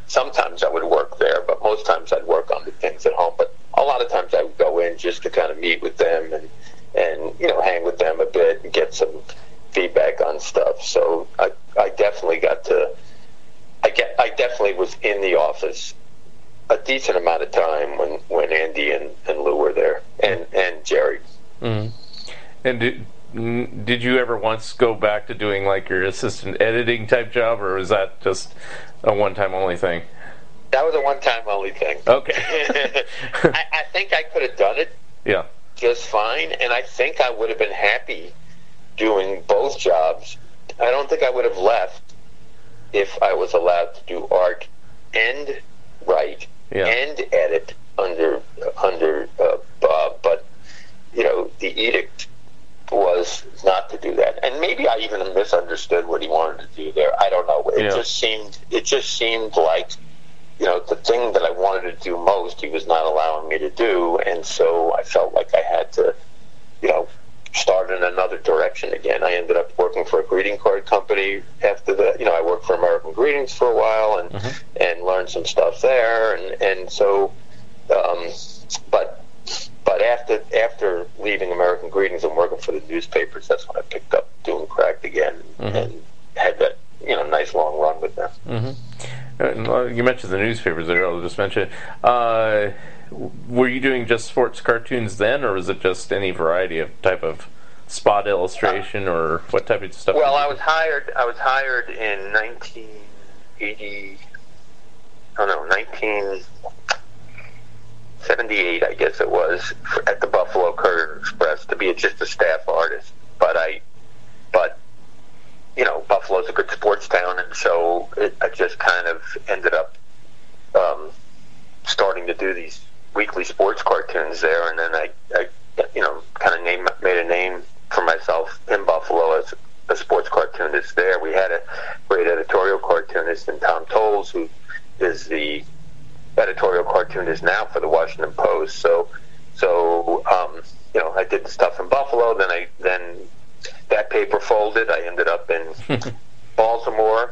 Sometimes I would work there, but most times I'd work on the things at home. But a lot of times I would go in just to kind of meet with them and and you know hang with them a bit and get some feedback on stuff. So I I definitely got to. I get I definitely was in the office a decent amount of time when, when Andy and, and Lou were there, and and Jerry. And did, mm, did you ever once go back to doing like your assistant editing type job, or was that just a one time only thing? That was a one time only thing. Okay. [LAUGHS] I, I think I could have done it yeah. just fine, and I think I would have been happy doing both jobs. I don't think I would have left if I was allowed to do art and write Yeah. and edit under under uh, Bob, but you know the edict was not to do that, and maybe I even misunderstood what he wanted to do there. I don't know. It Yeah. just seemed it just seemed like you know the thing that I wanted to do most, he was not allowing me to do, and so I felt like I had to, you know. Start in another direction again. I ended up working for a greeting card company after that. You know, I worked for American Greetings for a while and and learned some stuff there. And and so, um, but but after after leaving American Greetings and working for the newspapers, that's when I picked up doing cracked again and had that you know nice long run with them. Uh, well, You mentioned the newspapers there. I'll just mention. Uh, were you doing just sports cartoons then, or was it just any variety of type of spot illustration, or what type of stuff? Well, I was hired. I was hired in 1980. Oh no, 1978, I guess it was, for- at the Buffalo Courier Express to be just a staff artist. But I, but you know, Buffalo's a good sports town, and so it, I just kind of ended up um, starting to do these weekly sports cartoons there, and then I, I you know, kind of name, made a name for myself in Buffalo as a sports cartoonist there. We had a great editorial cartoonist in Tom Toles, who is the editorial cartoonist now for the Washington Post. So, so um, you know, I did the stuff in Buffalo. Then I then that paper folded. I ended up in [LAUGHS] Baltimore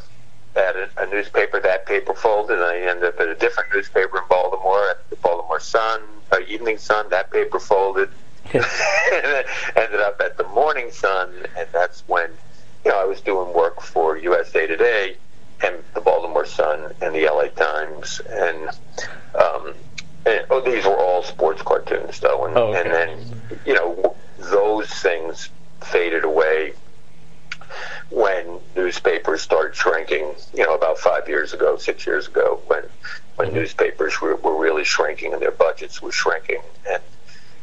at a, a newspaper. That paper folded. And I ended up at a different newspaper in Baltimore, at the Baltimore Sun, uh, Evening Sun. That paper folded. [LAUGHS] ended up at the Morning Sun, and that's when you know I was doing work for USA Today and the Baltimore Sun and the LA Times, and um, and, oh, these were all sports cartoons though, and, Oh, okay. and then you know those things faded away when newspapers started shrinking. You know, about five years ago, six years ago, when when newspapers were, were really shrinking and their budgets were shrinking, and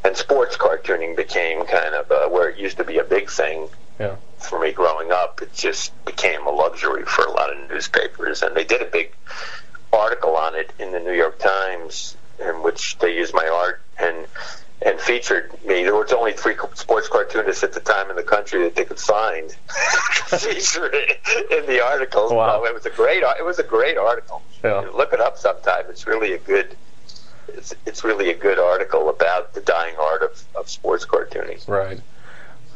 and sports cartooning became kind of uh, where it used to be a big thing Yeah. for me growing up. It just became a luxury for a lot of newspapers, and they did a big article on it in the New York Times, in which they used my art and and featured me. There was only three sports cartoonists at the time in the country that they could find [LAUGHS] featured in the article. Wow. It was a great. It was a great article. Yeah. Look it up sometime. It's really a good. It's, it's really a good article about the dying art of, of sports cartooning. Right.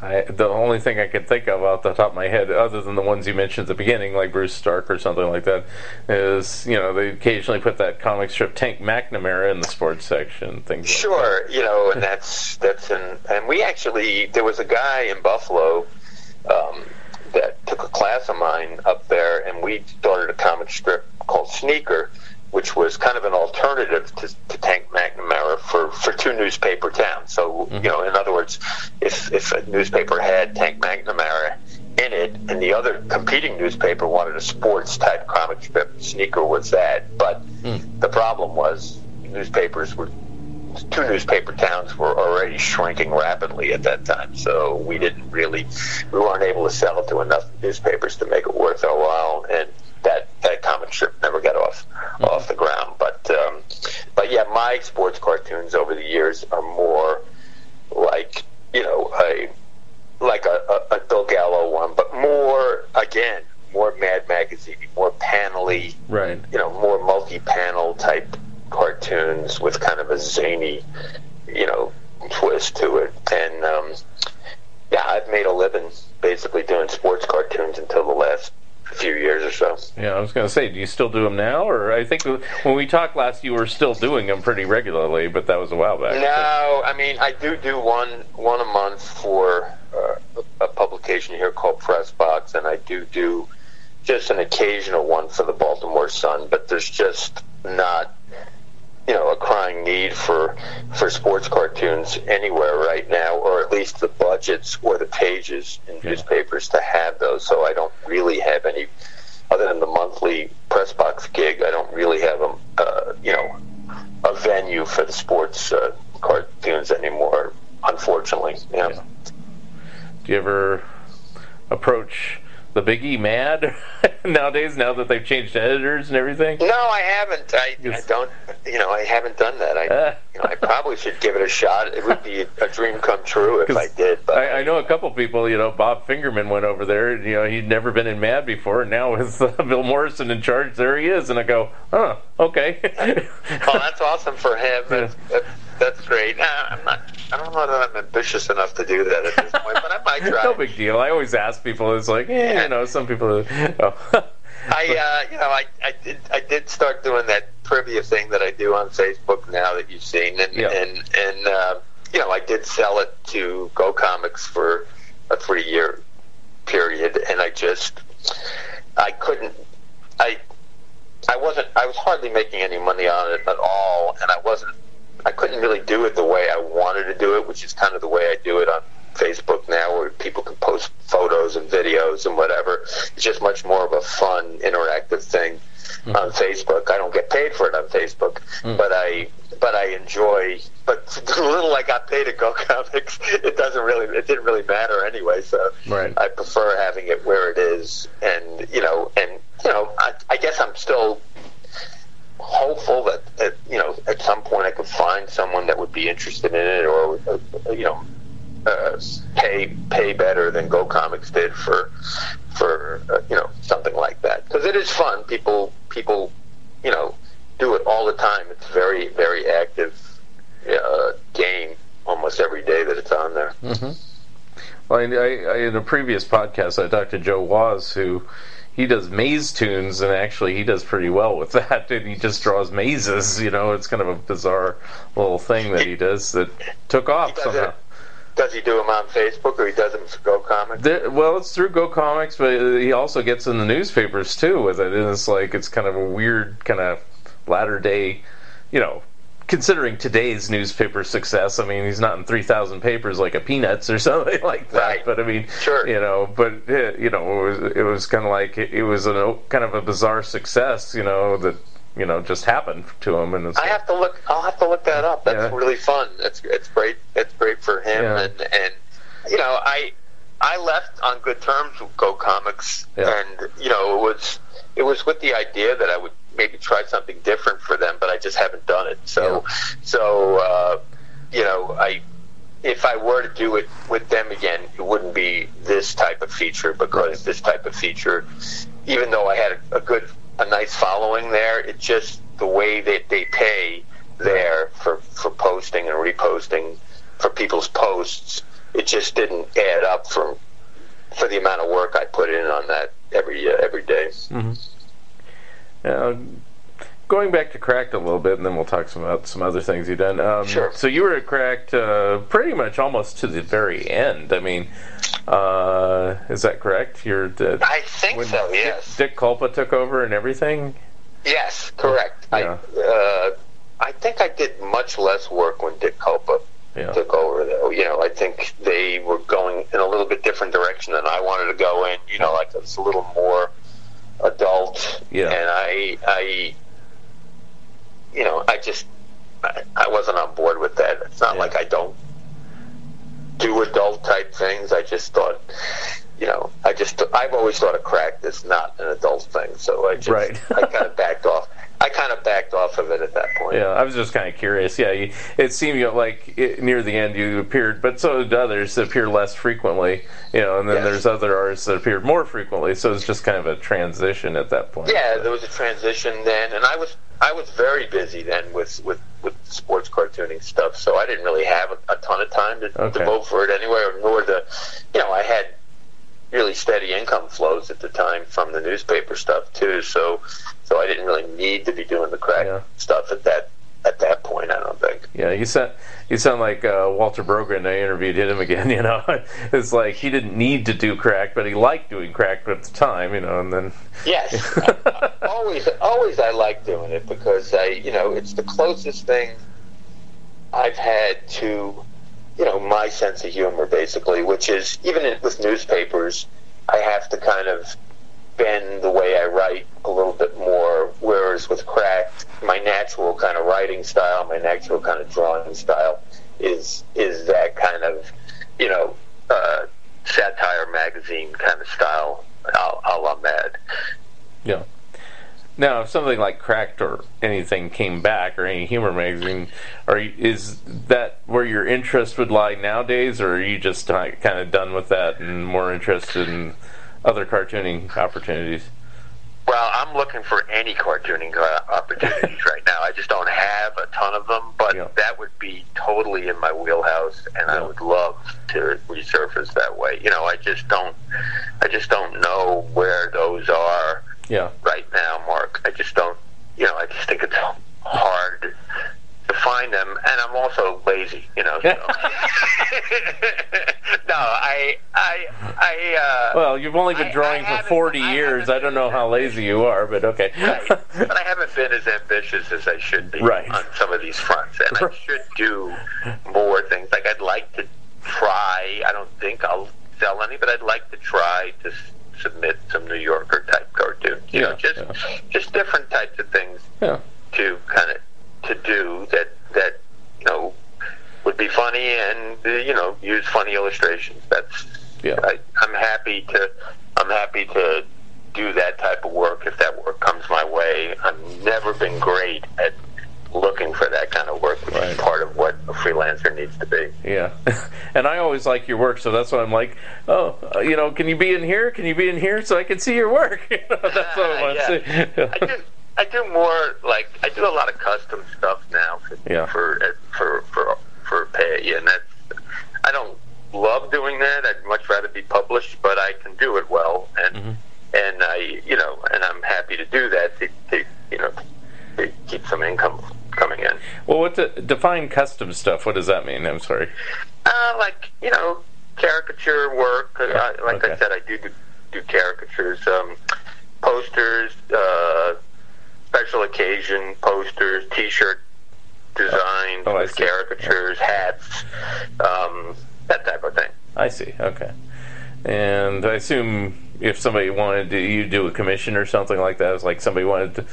I, the only thing I can think of off the top of my head, other than the ones you mentioned at the beginning, like Bruce Stark or something like that, is you know they occasionally put that comic strip Tank McNamara in the sports section, things. Like Sure, you know, and that's that's an and we actually there was a guy in Buffalo um, that took a class of mine up there, and we started a comic strip called Sneaker, which was kind of an alternative to, to Tank McNamara for, for two newspaper towns. So mm-hmm. you know, in other words, if if a newspaper had Tank McNamara in it, and the other competing newspaper wanted a sports type comic strip, Sneaker was that. But mm. the problem was newspapers were two newspaper towns were already shrinking rapidly at that time, so we didn't really, we weren't able to sell it to enough newspapers to make it worth our while, and that that comic strip never got off off the ground. But um, but yeah, my sports cartoons over the years are more like you know a like a, a, a Bill Gallo one, but more again more Mad Magazine, more panely Right. you know, more multi-panel type cartoons with kind of a zany, you know, twist to it. And um, yeah, I've made a living basically doing sports cartoons until the last few years or so. Yeah, I was going to say, do you still do them now, or I think when we talked last, you were still doing them pretty regularly, but that was a while back. No, I mean I do do one one a month for uh, a publication here called Press Box, and I do do just an occasional one for the Baltimore Sun. But there's just not, you know, a crying need for for sports cartoons anywhere right now, or at least the budgets or the pages in Yeah. newspapers to have those. So I don't really have any. Other than the monthly press box gig, I don't really have a, uh, you know, a venue for the sports uh, cartoons anymore. Unfortunately, yeah. Yeah. Do you ever approach the Biggie mad [LAUGHS] nowadays? Now that they've changed editors and everything. No, I haven't. I, I don't. You know, I haven't done that. I, Uh. you know, I probably should give it a shot. It would be a dream come true if I [LAUGHS] did. But I, I know a couple people. You know, Bob Fingerman went over there. And, you know, he'd never been in Mad before, and now with uh, [LAUGHS] Bill Morrison in charge, there he is. And I go, huh, okay. Oh, that's awesome for him. That's, that's, that's great. I'm not. I don't know that I'm ambitious enough to do that at this point, but I might [LAUGHS] try. no big deal. I always ask people. It's like, eh, you know, some people. Oh. [LAUGHS] I, uh, you know, I, I did, I did start doing that trivia thing that I do on Facebook now that you've seen, and Yeah. and and uh, you know, I did sell it to Go Comics for a three year period, and I just, I couldn't, I, I wasn't, I was hardly making any money on it at all, and I wasn't, I couldn't really do it the way I wanted to do it, which is kind of the way I do it on Facebook now, where people can post photos and videos and whatever. It's just much more of a fun, interactive thing mm-hmm. on Facebook. I don't get paid for it on Facebook, mm. but I but I enjoy. But [LAUGHS] the little I got paid at Go [LAUGHS] Comics, it doesn't really it didn't really matter anyway. So Right. I prefer having it where it is, and you know, and you know, I, I guess I'm still hopeful that, you know at some point I could find someone that would be interested in it, or uh, you know, uh, pay pay better than Go Comics did for for uh, you know something like that because it is fun. People people you know do it all the time. It's very very active uh, game almost every day that it's on there. Well, I, I, in a previous podcast, I talked to Joe Wos, who he does MazeToons, and actually he does pretty well with [LAUGHS] that. And he just draws mazes. You know, it's kind of a bizarre little thing that he does that took off does somehow. it. Does he do them on Facebook or he does them for Go Comics? There, well, it's through Go Comics, but he also gets in the newspapers too with it, and it's like it's kind of a weird kind of latter day, you know. Considering today's newspaper success, I mean, he's not in three thousand papers like a Peanuts or [LAUGHS] something like that. Right. But I mean, Sure. you know, but uh, you know, it was, it was kind of like it, it was a kind of a bizarre success, you know, that you know just happened to him, and it's I have to look. I'll have to look that up. That's Yeah. really fun. It's it's great. It's great for him. Yeah. And and you know, I I left on good terms with Go Comics, Yeah. and you know, it was it was with the idea that I would maybe try something different for them, but I just haven't done it. So so uh, you know, I if I were to do it with them again, it wouldn't be this type of feature because this type of feature, even though I had a, a good, a nice following there, it just the way that they pay there for for posting and reposting for people's posts, it just didn't add up for for the amount of work I put in on that every uh, every day. Uh, going back to Cracked a little bit, and then we'll talk some about some other things you've done. Um, Sure. So you were at Cracked uh, pretty much almost to the very end. I mean, uh, is that correct? You're the, I think so. Dick- Yes. Dick Kulpa took over and everything. Yes, correct. Yeah. I uh, I think I did much less work when Dick Kulpa Yeah. took over though. You know, I think they were going in a little bit different direction than I wanted to go in. You know, like it's a little more adult. Yeah. And I I you know, I just I, I wasn't on board with that. It's not Yeah. like I don't do adult type things. I just thought you know, I just I've always thought a crack is not an adult thing, so I just Right. [LAUGHS] I kind of backed off. I kind of backed off of it at that point. Yeah, I was just kind of curious. Yeah, you, it seemed you know, like it, near the end you appeared, but so did others that appear less frequently. You know, and then Yes. there's other artists that appeared more frequently. So it's just kind of a transition at that point. Yeah, there was a transition then, and I was I was very busy then with with, with sports cartooning stuff, so I didn't really have a, a ton of time to Okay. devote for it anyway, nor the, you know, I had really steady income flows at the time from the newspaper stuff too, so so I didn't really need to be doing the crack Yeah. stuff at that at that point. I don't think. Yeah, you sound you sound like uh, Walter Brogan. I interviewed him again. [LAUGHS] You know, it's like he didn't need to do crack, but he liked doing crack at the time. You know, and then [LAUGHS] Yes, always, always. I like doing it because I, you know, it's the closest thing I've had to, you know, my sense of humor, basically. Which is even in, with newspapers, I have to kind of bend the way I write a little bit more. Whereas with crack, my natural kind of writing style, my natural kind of drawing style, is is that kind of, you know, uh, satire magazine kind of style I'll, I'll mad. Yeah. Now, if something like Cracked or anything came back, or any humor magazine, are you, is that where your interest would lie nowadays, or are you just kind of done with that and more interested in other cartooning opportunities? Well, I'm looking for any cartooning uh, opportunities [LAUGHS] right now. I just don't have a ton of them, but Yeah. that would be totally in my wheelhouse, and I would love to resurface that way. You know, I just don't, I just don't know where those are Yeah. right now, Mark. I just don't, you know, I just think it's hard to find them, and I'm also lazy, you know. So. [LAUGHS] no, I, I, I. Uh, Well, you've only been drawing I for 40 years. haven't I don't know how lazy you are, but okay. Right. [LAUGHS] but I haven't been as ambitious as I should be Right. on some of these fronts, and I should do more things. Like I'd like to try. I don't think I'll sell any, but I'd like to try to submit some New Yorker type cartoons. You know, Yeah, just yeah. just different types of things yeah. to kind of to do that that you know would be funny and you know use funny illustrations. That's Yeah. I, I'm happy to I'm happy to do that type of work if that work comes my way. I've never been great at looking for that kind of work, which Right. is part of what a freelancer needs to be. Yeah, [LAUGHS] and I always like your work, so that's why I'm like, oh, uh, you know, can you be in here? Can you be in here so I can see your work? [LAUGHS] You know, that's what I want [LAUGHS] Yeah. to see. I do I do more like I do a lot of custom stuff now for Yeah. for for for for pay, and that's I don't love doing that. I'd much rather be published, but I can do it well, and Mhm. and I you know and I'm happy to do that to, to you know to keep some income coming in. Well, what the, define custom stuff? What does that mean? I'm sorry. Uh, like you know, caricature work. Uh, Yeah, like okay. I said, I do do, do caricatures, um, posters, uh, special occasion posters, T-shirt designs Oh, I with caricatures, hats, um, that type of thing. I see. Okay. And I assume if somebody wanted to, you do a commission or something like that, it's like somebody wanted to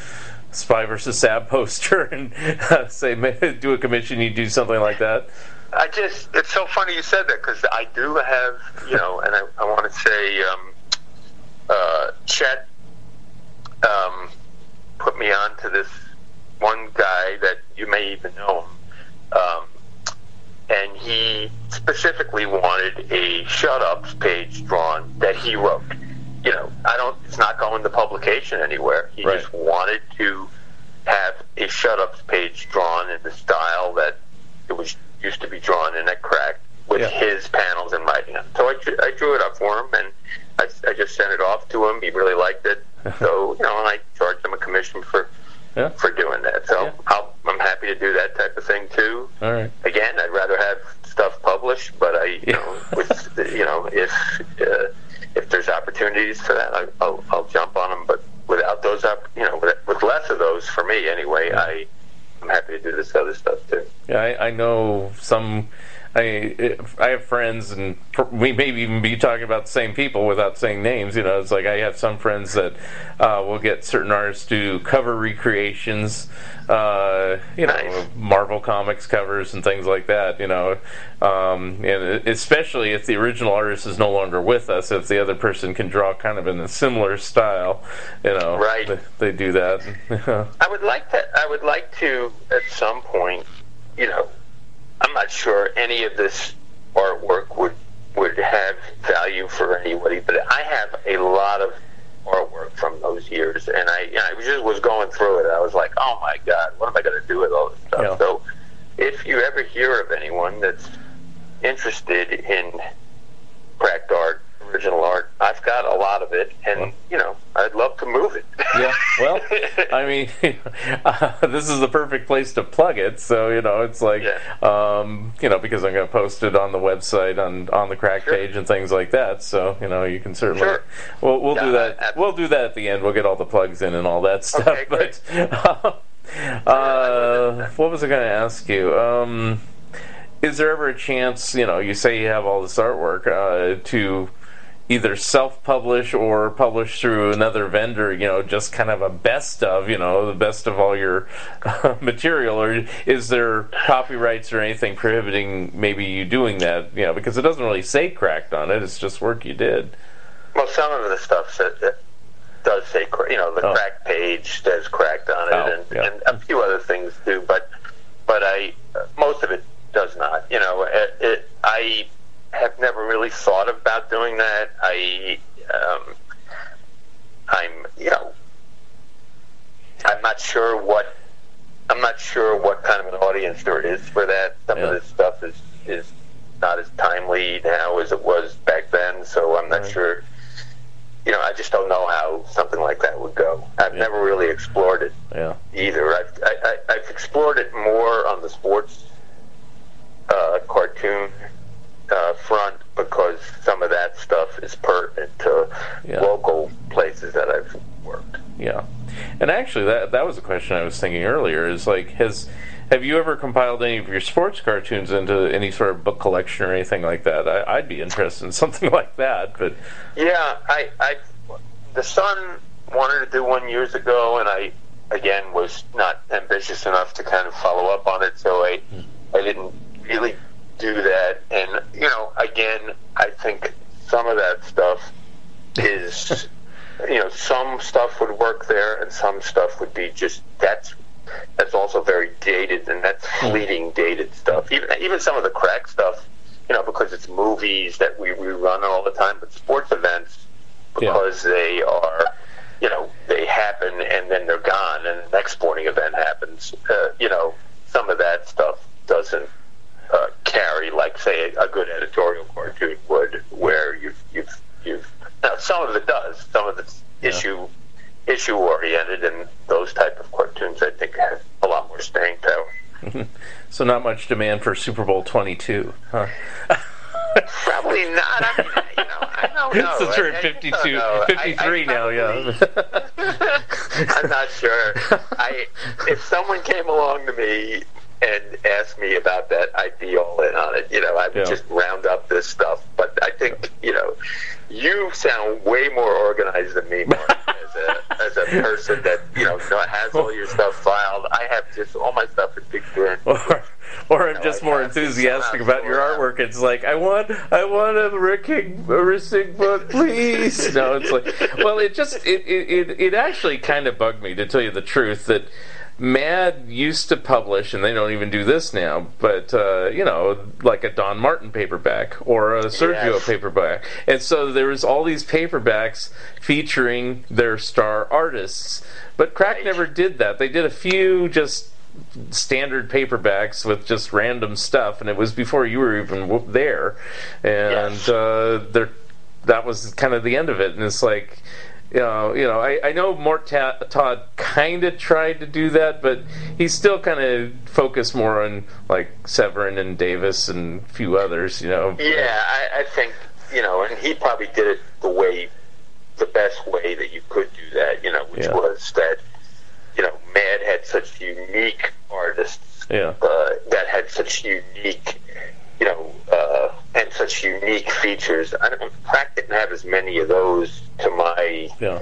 Spy versus Sab poster [LAUGHS] and uh, say do a commission, you do something like that. I just, it's so funny you said that because I do have, you know, and I, I want to say, um, uh, Chet um, put me on to this one guy that you may even know him. Um, and he specifically wanted a shut ups page drawn that he wrote. You know, I don't, it's not going to publication anywhere. He Right. just wanted to have a shut ups page drawn in the style that it was used to be drawn in at crack with Yeah. his panels and writing on it. So I, drew- I drew it up for him and I, I just sent it off to him. He really liked it. [LAUGHS] so, you know, and I charged him a commission for, Yeah. for doing that. So Yeah. I'll, I'm happy to do that type of thing too. All right. Again, I'd rather have stuff published, but I, you Yeah. know, with, you know, if, uh, if there's opportunities for that, I, I'll, I'll jump on them. But without those, you know, with, with less of those for me anyway, I, I'm happy to do this other stuff too. Yeah, I, I know some. I I have friends, and we may even be talking about the same people without saying names. You know, it's like I have some friends that uh, will get certain artists to cover recreations. Uh, you know, Nice. Marvel comics covers and things like that. You know, um, and especially if the original artist is no longer with us, if the other person can draw kind of in a similar style, you know, Right. They, they do that. [LAUGHS] I would like to. I would like to at some point. You know, I'm not sure any of this artwork would would have value for anybody, but I have a lot of artwork from those years, and I, you know, I just was going through it. I was like, oh my god, what am I going to do with all this stuff? Yeah. So, if you ever hear of anyone that's interested in cracked art, original art, I've got a lot of it, and you know, I'd love to move it. Yeah, well, [LAUGHS] I mean, [LAUGHS] uh, this is the perfect place to plug it. So you know, it's like, Yeah. um, you know, because I'm going to post it on the website on on the crack Sure. page and things like that. So you know, you can certainly. Sure. We'll we'll do that. We'll do that at the end. We'll get all the plugs in and all that stuff. Okay. But [LAUGHS] uh, what was I going to ask you? Um, is there ever a chance? You know, you say you have all this artwork uh, to either self-publish or publish through another vendor you know just kind of a best of you know the best of all your [LAUGHS] material or is there copyrights or anything prohibiting maybe you doing that you know because it doesn't really say cracked on it it's just work you did well, some of the stuff uh, does say, you know, the Oh. crack page says cracked on it, Oh, and, yeah. and a few other things too. But but I most of it does not. You know, it, it, I have never really thought about doing that. I um, I'm you know I'm not sure what I'm not sure what kind of an audience there is for that. Some Yeah. of this stuff is is not as timely now as it was back then, so I'm not Right. sure. You know, I just don't know how something like that would go. I've Yeah. never really explored it Yeah. either. I've, I, I, I've explored it more on the sports uh, cartoon uh, front because some of that stuff is pertinent to Yeah. local places that I've worked. Yeah, and actually, that that was a question I was thinking earlier. Is like, has have you ever compiled any of your sports cartoons into any sort of book collection or anything like that? I, I'd be interested in [LAUGHS] something like that. But Yeah, I, I, the Sun wanted to do one years ago, and I, again, was not ambitious enough to kind of follow up on it, so I, I didn't really do that. And you know, again, I think some of that stuff is, [LAUGHS] you know, some stuff would work there, and some stuff would be just that's. That's also very dated, and that's fleeting dated stuff. Even even some of the crack stuff, you know, because it's movies that we rerun all the time, but sports events Yeah. because they are, you know, they happen and then they're gone, and the next sporting event happens. Uh, you know, some of that stuff doesn't carry like, say, a, good editorial cartoon would, where you've you've you've. Now, some of it does. Some of it's Yeah. issue issue oriented, and those type of cartoons, I think, have a lot more staying power. [LAUGHS] so not much demand for Super Bowl twenty two, huh? [LAUGHS] Probably not. I mean, you know, I don't know. Since we're at 52, don't know. I- 53 I now, yeah. [LAUGHS] I'm not sure. I if someone came along to me and ask me about that, I'd be all in uh, on it. You know, I would Yeah. just round up this stuff. But I think you know, you sound way more organized than me, Mark, [LAUGHS] as a as a person that you know has all your stuff filed. I have just all my stuff is big bin. or, or I'm just I more enthusiastic about your artwork. It's like I want, I want a Rick, a Rick book, please. No, it's like, well, it just, it, it, it actually kind of bugged me to tell you the truth that Mad used to publish, and they don't even do this now, but uh, you know, like a Don Martin paperback or a Sergio Yes. paperback, and so there was all these paperbacks featuring their star artists. But Crack Right. never did that. They did a few just standard paperbacks with just random stuff, and it was before you were even there, and Yes. uh, there, that was kind of the end of it. And it's like, you know, you know, I, I know Mort Ta- Todd kind of tried to do that, but he still kind of focused more on like Severin and Davis and a few others, you know. Yeah, I, I think you know, and he probably did it the way, the best way that you could do that. You know, which Yeah. was that you know, Mad had such unique artists Yeah. uh, that had such unique, you know, uh, and such unique features. I don't. Crack didn't have as many of those to my Yeah.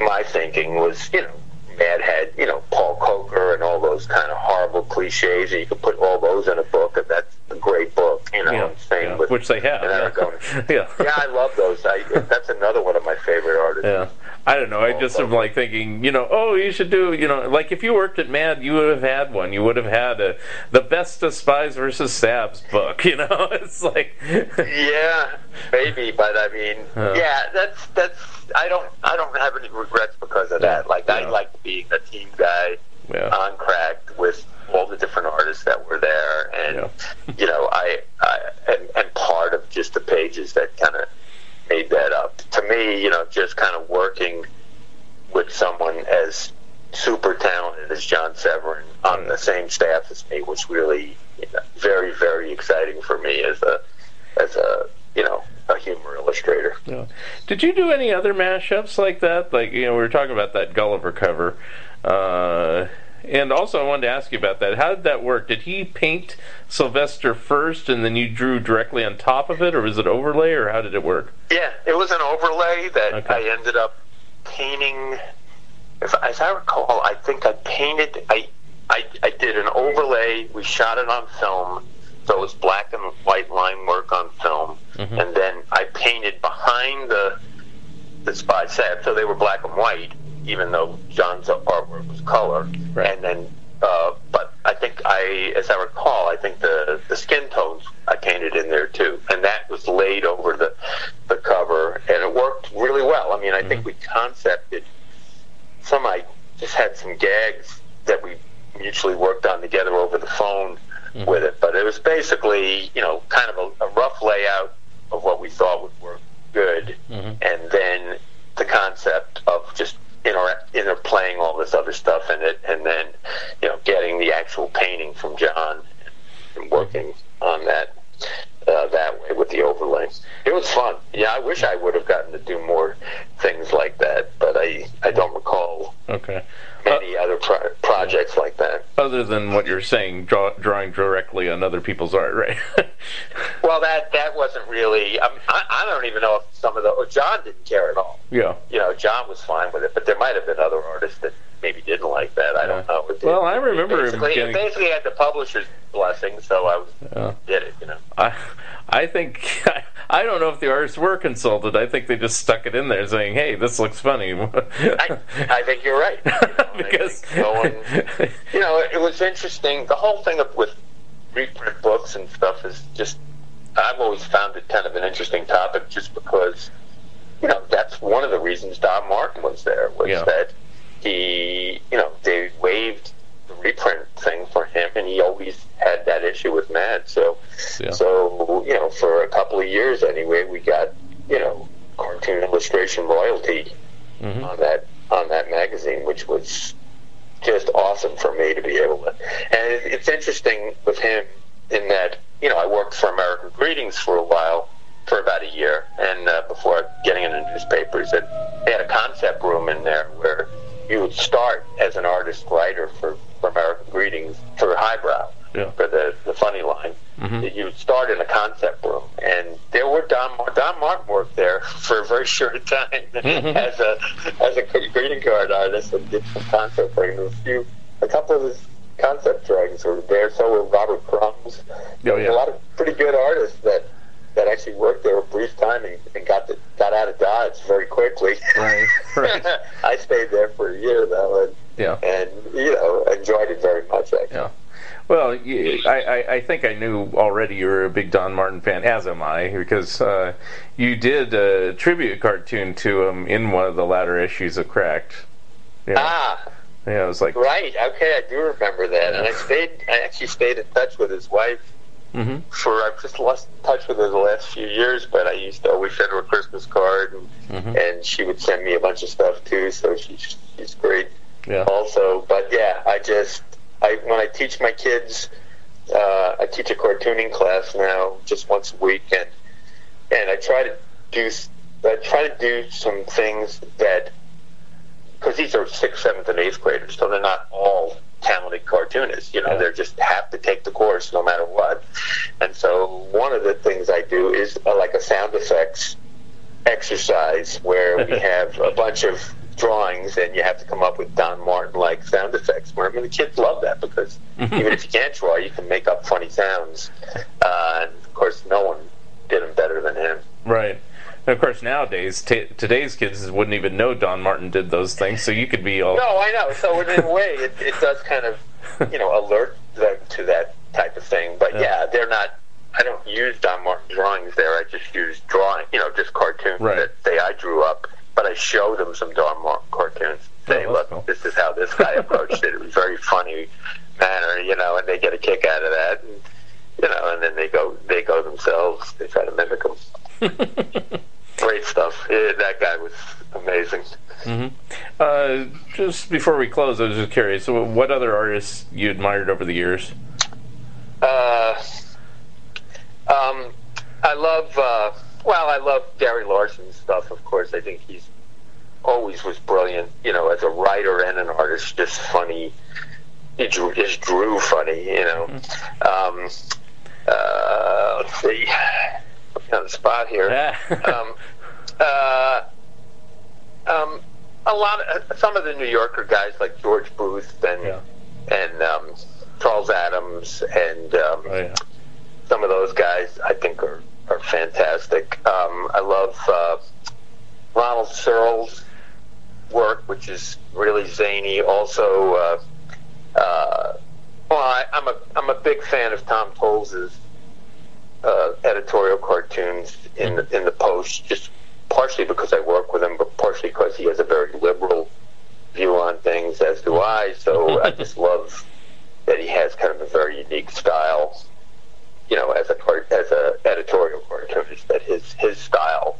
my thinking was, you know, Mad had, you know, Paul Coker and all those kind of horrible cliches, and you could put all those in a book, and that's a great book, you know. Yeah, same yeah, with which they have. Yeah. [LAUGHS] Yeah. yeah, I love those. I, that's another one of my favorite artists. Yeah. I don't know. I just am like thinking, you know, oh, you should do, you know, like if you worked at Mad, you would have had one. You would have had a the best of Spies versus Sabs book. [LAUGHS] You know, it's like, Yeah, maybe, but I mean, Uh. yeah, that's that's. I don't I don't have any regrets because of that. Like I Yeah. like being a team guy yeah, on Cracked with all the different artists that were there, and Yeah. you know, I, I and, and part of just the pages that kind of made that up. To me, you know, just kind of working with someone as super talented as John Severin on the same staff as me was really you know, very very exciting for me as a as a you know a humor illustrator. yeah. Did you do any other mashups like that? Like, you know, we were talking about that Gulliver cover. Uh, and also, I wanted to ask you about that. How did that work? Did he paint Sylvester first, and then you drew directly on top of it, or was it overlay, or how did it work? Yeah, it was an overlay that Okay. I ended up painting. If, as I recall, I think I painted. I, I I did an overlay. We shot it on film, so it was black and white line work on film, Mm-hmm. and then I painted behind the the said. So they were black and white, even though John's artwork was color. Right. And then, uh, but I think I, as I recall, I think the the skin tones I painted in there too, and that was laid over the the cover, and it worked really well. I mean, I think mm-hmm. we concepted some. I just had some gags that we mutually worked on together over the phone mm-hmm. with it, but it was basically, you know, kind of a, a rough layout of what we thought would work good, mm-hmm. and then the concept of just inter- interplaying all this other stuff in it, and then, you know, getting the actual painting from John and working on that uh, that way with the overlay. It was fun. Yeah, I wish I would have gotten to do more things like that, but I I don't recall Okay. Uh, many other pro- projects like that. Other than what you're saying, draw, drawing directly on other people's art, right? [LAUGHS] Well, that that wasn't really. I, I, I don't even know if some of the. Oh, John didn't care at all. yeah. You know, John was fine with it, but there might have been other artists that maybe didn't like that. I don't know. It- Well, I remember him basically, getting- it basically had the publisher's blessing, so I was, Yeah. did it. You know. I, I think [LAUGHS] I don't know if the artists were consulted. I think they just stuck it in there, saying, "Hey, this looks funny." [LAUGHS] I, I think you're right. You [LAUGHS] know, because think no one, you know, it, was interesting. The whole thing of, with reprint books and stuff is just. I've always found it kind of an interesting topic, just because, you know, that's one of the reasons Don Martin was there was Yeah. that he, you know, they waived the reprint thing for him, and he always had that issue with Mad. So, Yeah. so you know, for a couple of years anyway, we got you know cartoon illustration royalty Mhm. on that on that magazine, which was just awesome for me to be able to. And it's interesting with him in that you know I worked for American Greetings for a while, for about a year, and uh, before getting into newspapers, and they had a concept room in there where you would start as an artist writer for, for American Greetings for Highbrow Yeah. for the the funny line. Mhm. You would start in a concept room, and there were Don Don Martin worked there for a very [LAUGHS] short time [LAUGHS] as a as a greeting card artist and did some concept drawings. A few, a couple of his concept drawings were there. So were Robert Crumb's. There was yeah. a lot of pretty good artists that that actually worked there a brief time and, and got the, got out of Dodge very quickly. Right, right. [LAUGHS] I stayed there for a year though, and yeah. and you know enjoyed it very much. Actually. Yeah. Well, I I think I knew already you were a big Don Martin fan, as am I, because uh, you did a tribute cartoon to him in one of the latter issues of Cracked. Yeah, Ah, yeah, it was like, right. Okay, I do remember that, and I stayed. I actually stayed in touch with his wife hmm for. I've just lost touch with her the last few years, but I used to always send her a Christmas card, and, Mhm. and she would send me a bunch of stuff too. So she's she's great. Yeah, also. But yeah, I just I when I teach my kids, uh, I teach a cartooning class now just once a week, and and I try to do s- I try to do some things that because these are sixth, seventh, and eighth graders, so they're not all talented cartoonists. You know, Yeah. they're just have to take the course no matter what. And so one of the things I do is uh, like a sound effects exercise where we [LAUGHS] have a bunch of drawings and you have to come up with Don Martin like sound effects. Where I mean, the kids love that because [LAUGHS] even if you can't draw, you can make up funny sounds. Uh, and of course, no one did them better than him. right. And of course, nowadays, t- today's kids wouldn't even know Don Martin did those things, so you could be all. [LAUGHS] No, I know. So in a way, it, it does kind of, you know, alert them to that type of thing. But Yeah. yeah, they're not. I don't use Don Martin drawings there. I just use drawing, you know, just cartoons Right. that they I drew up. But I show them some Don Martin cartoons. Say, Oh, look, cool. this is how this guy approached it. It was very funny manner, you know, and they get a kick out of that. And, you know, and then they go, they go themselves. They try to mimic them. [LAUGHS] Great stuff. Yeah, that guy was amazing. Uh, just before we close, I was just curious, so what other artists you admired over the years? Uh, um, I love. Uh, well, I love Gary Larson's stuff. Of course, I think he's always was brilliant. You know, as a writer and an artist, just funny. He drew, just drew funny. You know. Um, uh, let's see. Me on the spot here. [LAUGHS] um, uh, um, a lot of some of the New Yorker guys like George Booth and Yeah. and um, Charles Addams and um, Oh, yeah. some of those guys I think are, are fantastic. Um, I love uh, Ron Donald Searle's work, which is really zany. Also, uh, uh, well, I, I'm a I'm a big fan of Tom Toles' uh, editorial cartoons in the, in the Post, just partially because I work with him, but partially because he has a very liberal view on things, as do I. So I [LAUGHS] just love that he has kind of a very unique style. You know, as a cart, as a editorial cartoonist, that his his style,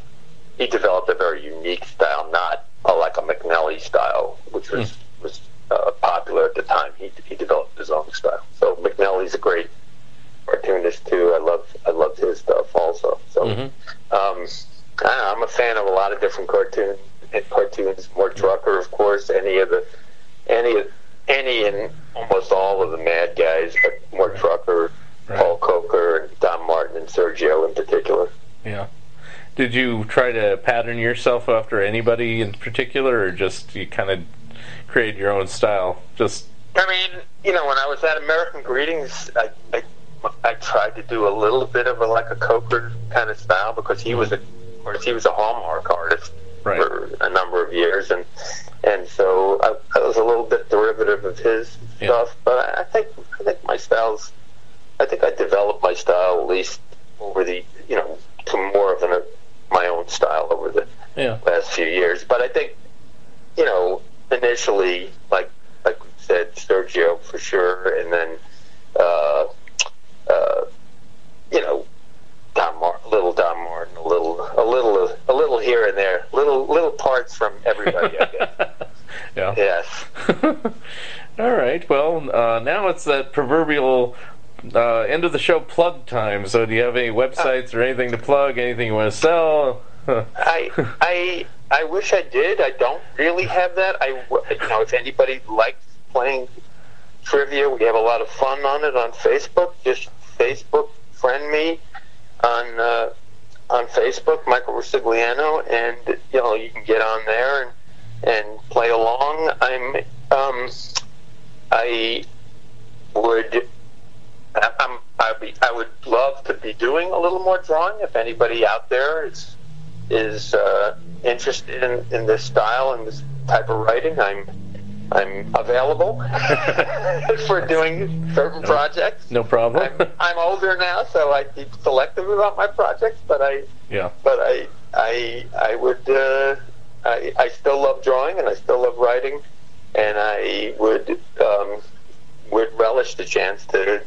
he developed a very unique style, not a, like a MacNelly style, which was was uh, popular at the time. He he developed his own style. So MacNelly's a great cartoonist too. I love I loved his stuff also. So um, I I'm a fan of a lot of different cartoon cartoons. Mort Drucker, of course. Any of the any any and almost all of the Mad guys, but Mort Drucker, Paul Coker, and Don Martin, and Sergio in particular. Yeah. Did you try to pattern yourself after anybody in particular, or just you kind of create your own style? Just I mean, you know, when I was at American Greetings, I, I I tried to do a little bit of a like a Coker kind of style because he was a, of course, he was a Hallmark artist Right. for a number of years, and and so I, I was a little bit derivative of his Yeah. stuff. But I, I think I think my styles, I think I developed my style at least over the you know to more of an, my own style over the yeah. last few years. But I think, you know, initially, like like we said, Sergio for sure, and then, uh, uh, you know, Don Mar- little Don Martin, a little, a little, a little here and there, little little parts from everybody. I guess. [LAUGHS] yeah. Yes. [LAUGHS] All right. Well, uh, now it's that proverbial uh, end of the show plug time. So, do you have any websites or anything to plug? Anything you want to sell? [LAUGHS] I I I wish I did. I don't really have that. I you know if anybody likes playing trivia, we have a lot of fun on it on Facebook. Just Facebook friend me on uh, on Facebook, Michael Ricigliano, and you know you can get on there and and play along. I'm um I would. I- I'm, I'd be, I would love to be doing a little more drawing. If anybody out there is is uh, interested in, in this style and this type of writing, I'm I'm available [LAUGHS] for doing certain projects. no problem. I'm, I'm older now, so I keep selective about my projects. But I yeah. but I I I would uh, I I still love drawing and I still love writing, and I would um, would relish the chance to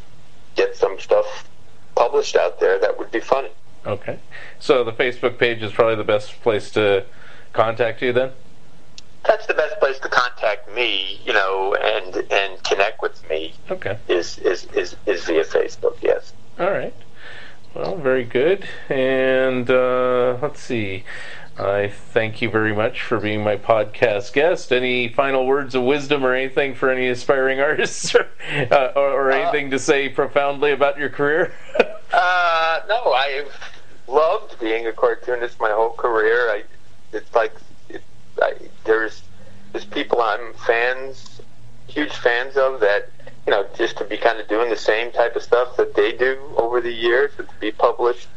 get some stuff published out there that would be funny. Okay. So, the Facebook page is probably the best place to contact you then? That's the best place to contact me, you know, and and connect with me Okay. is is is, is via Facebook. Yes. All right. Well, very good. And uh, let's see. I thank you very much for being my podcast guest. Any final words of wisdom or anything for any aspiring [LAUGHS] artists or, uh, or, or anything to say profoundly about your career? [LAUGHS] Uh, no, I've loved being a cartoonist my whole career. I, it's like it, I, there's there's people I'm fans, huge fans of that. You know, just to be kind of doing the same type of stuff that they do over the years, to be published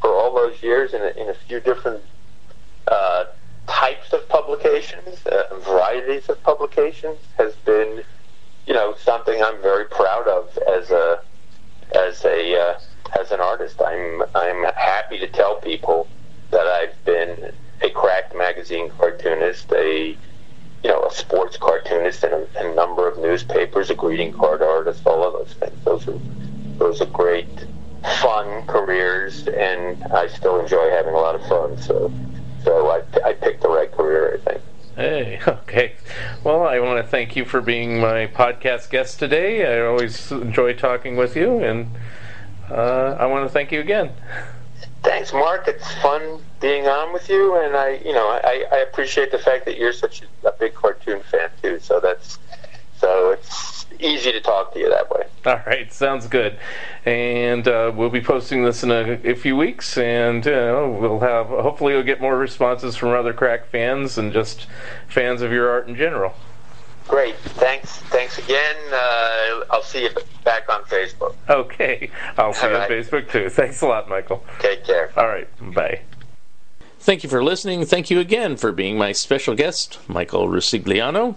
for all those years in a, in a few different uh, types of publications, uh, varieties of publications, has been, you know, something I'm very proud of as a as a uh, as an artist. I'm I'm happy to tell people that I've been a cracked magazine cartoonist, a you know a sports cartoonist in a, a number of newspapers, a greeting card artist, all of those things. Those are those are great, fun careers, and I still enjoy having a lot of fun. So so I I picked the right career, I think. Hey, [LAUGHS] okay. Well, I want to thank you for being my podcast guest today. I always enjoy talking with you, and uh, I want to thank you again. Thanks, Mark. It's fun being on with you, and I, you know, I, I appreciate the fact that you're such a big cartoon fan too. So that's so it's easy to talk to you that way. [LAUGHS] All right, sounds good. And uh, we'll be posting this in a, a few weeks, and we'll have hopefully we'll get more responses from other crack fans and just fans of your art in general. Great. Thanks. Thanks again. Uh, I'll see you back on Facebook. Okay, I'll see All you on. Facebook too. Thanks a lot, Michael. Take care. All right, bye. Thank you for listening. Thank you again for being my special guest, Michael Ricigliano.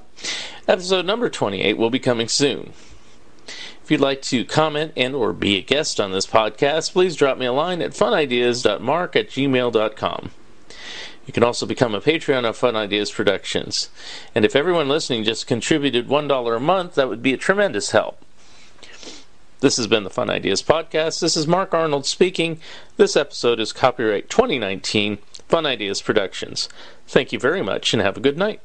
Episode number 28 will be coming soon. If you'd like to comment and or be a guest on this podcast, please drop me a line at funideas.mark at gmail.com. You can also become a Patreon of Fun Ideas Productions. And if everyone listening just contributed $1 a month, that would be a tremendous help. This has been the Fun Ideas Podcast. This is Mark Arnold speaking. This episode is copyright 2019 Fun Ideas Productions. Thank you very much and have a good night.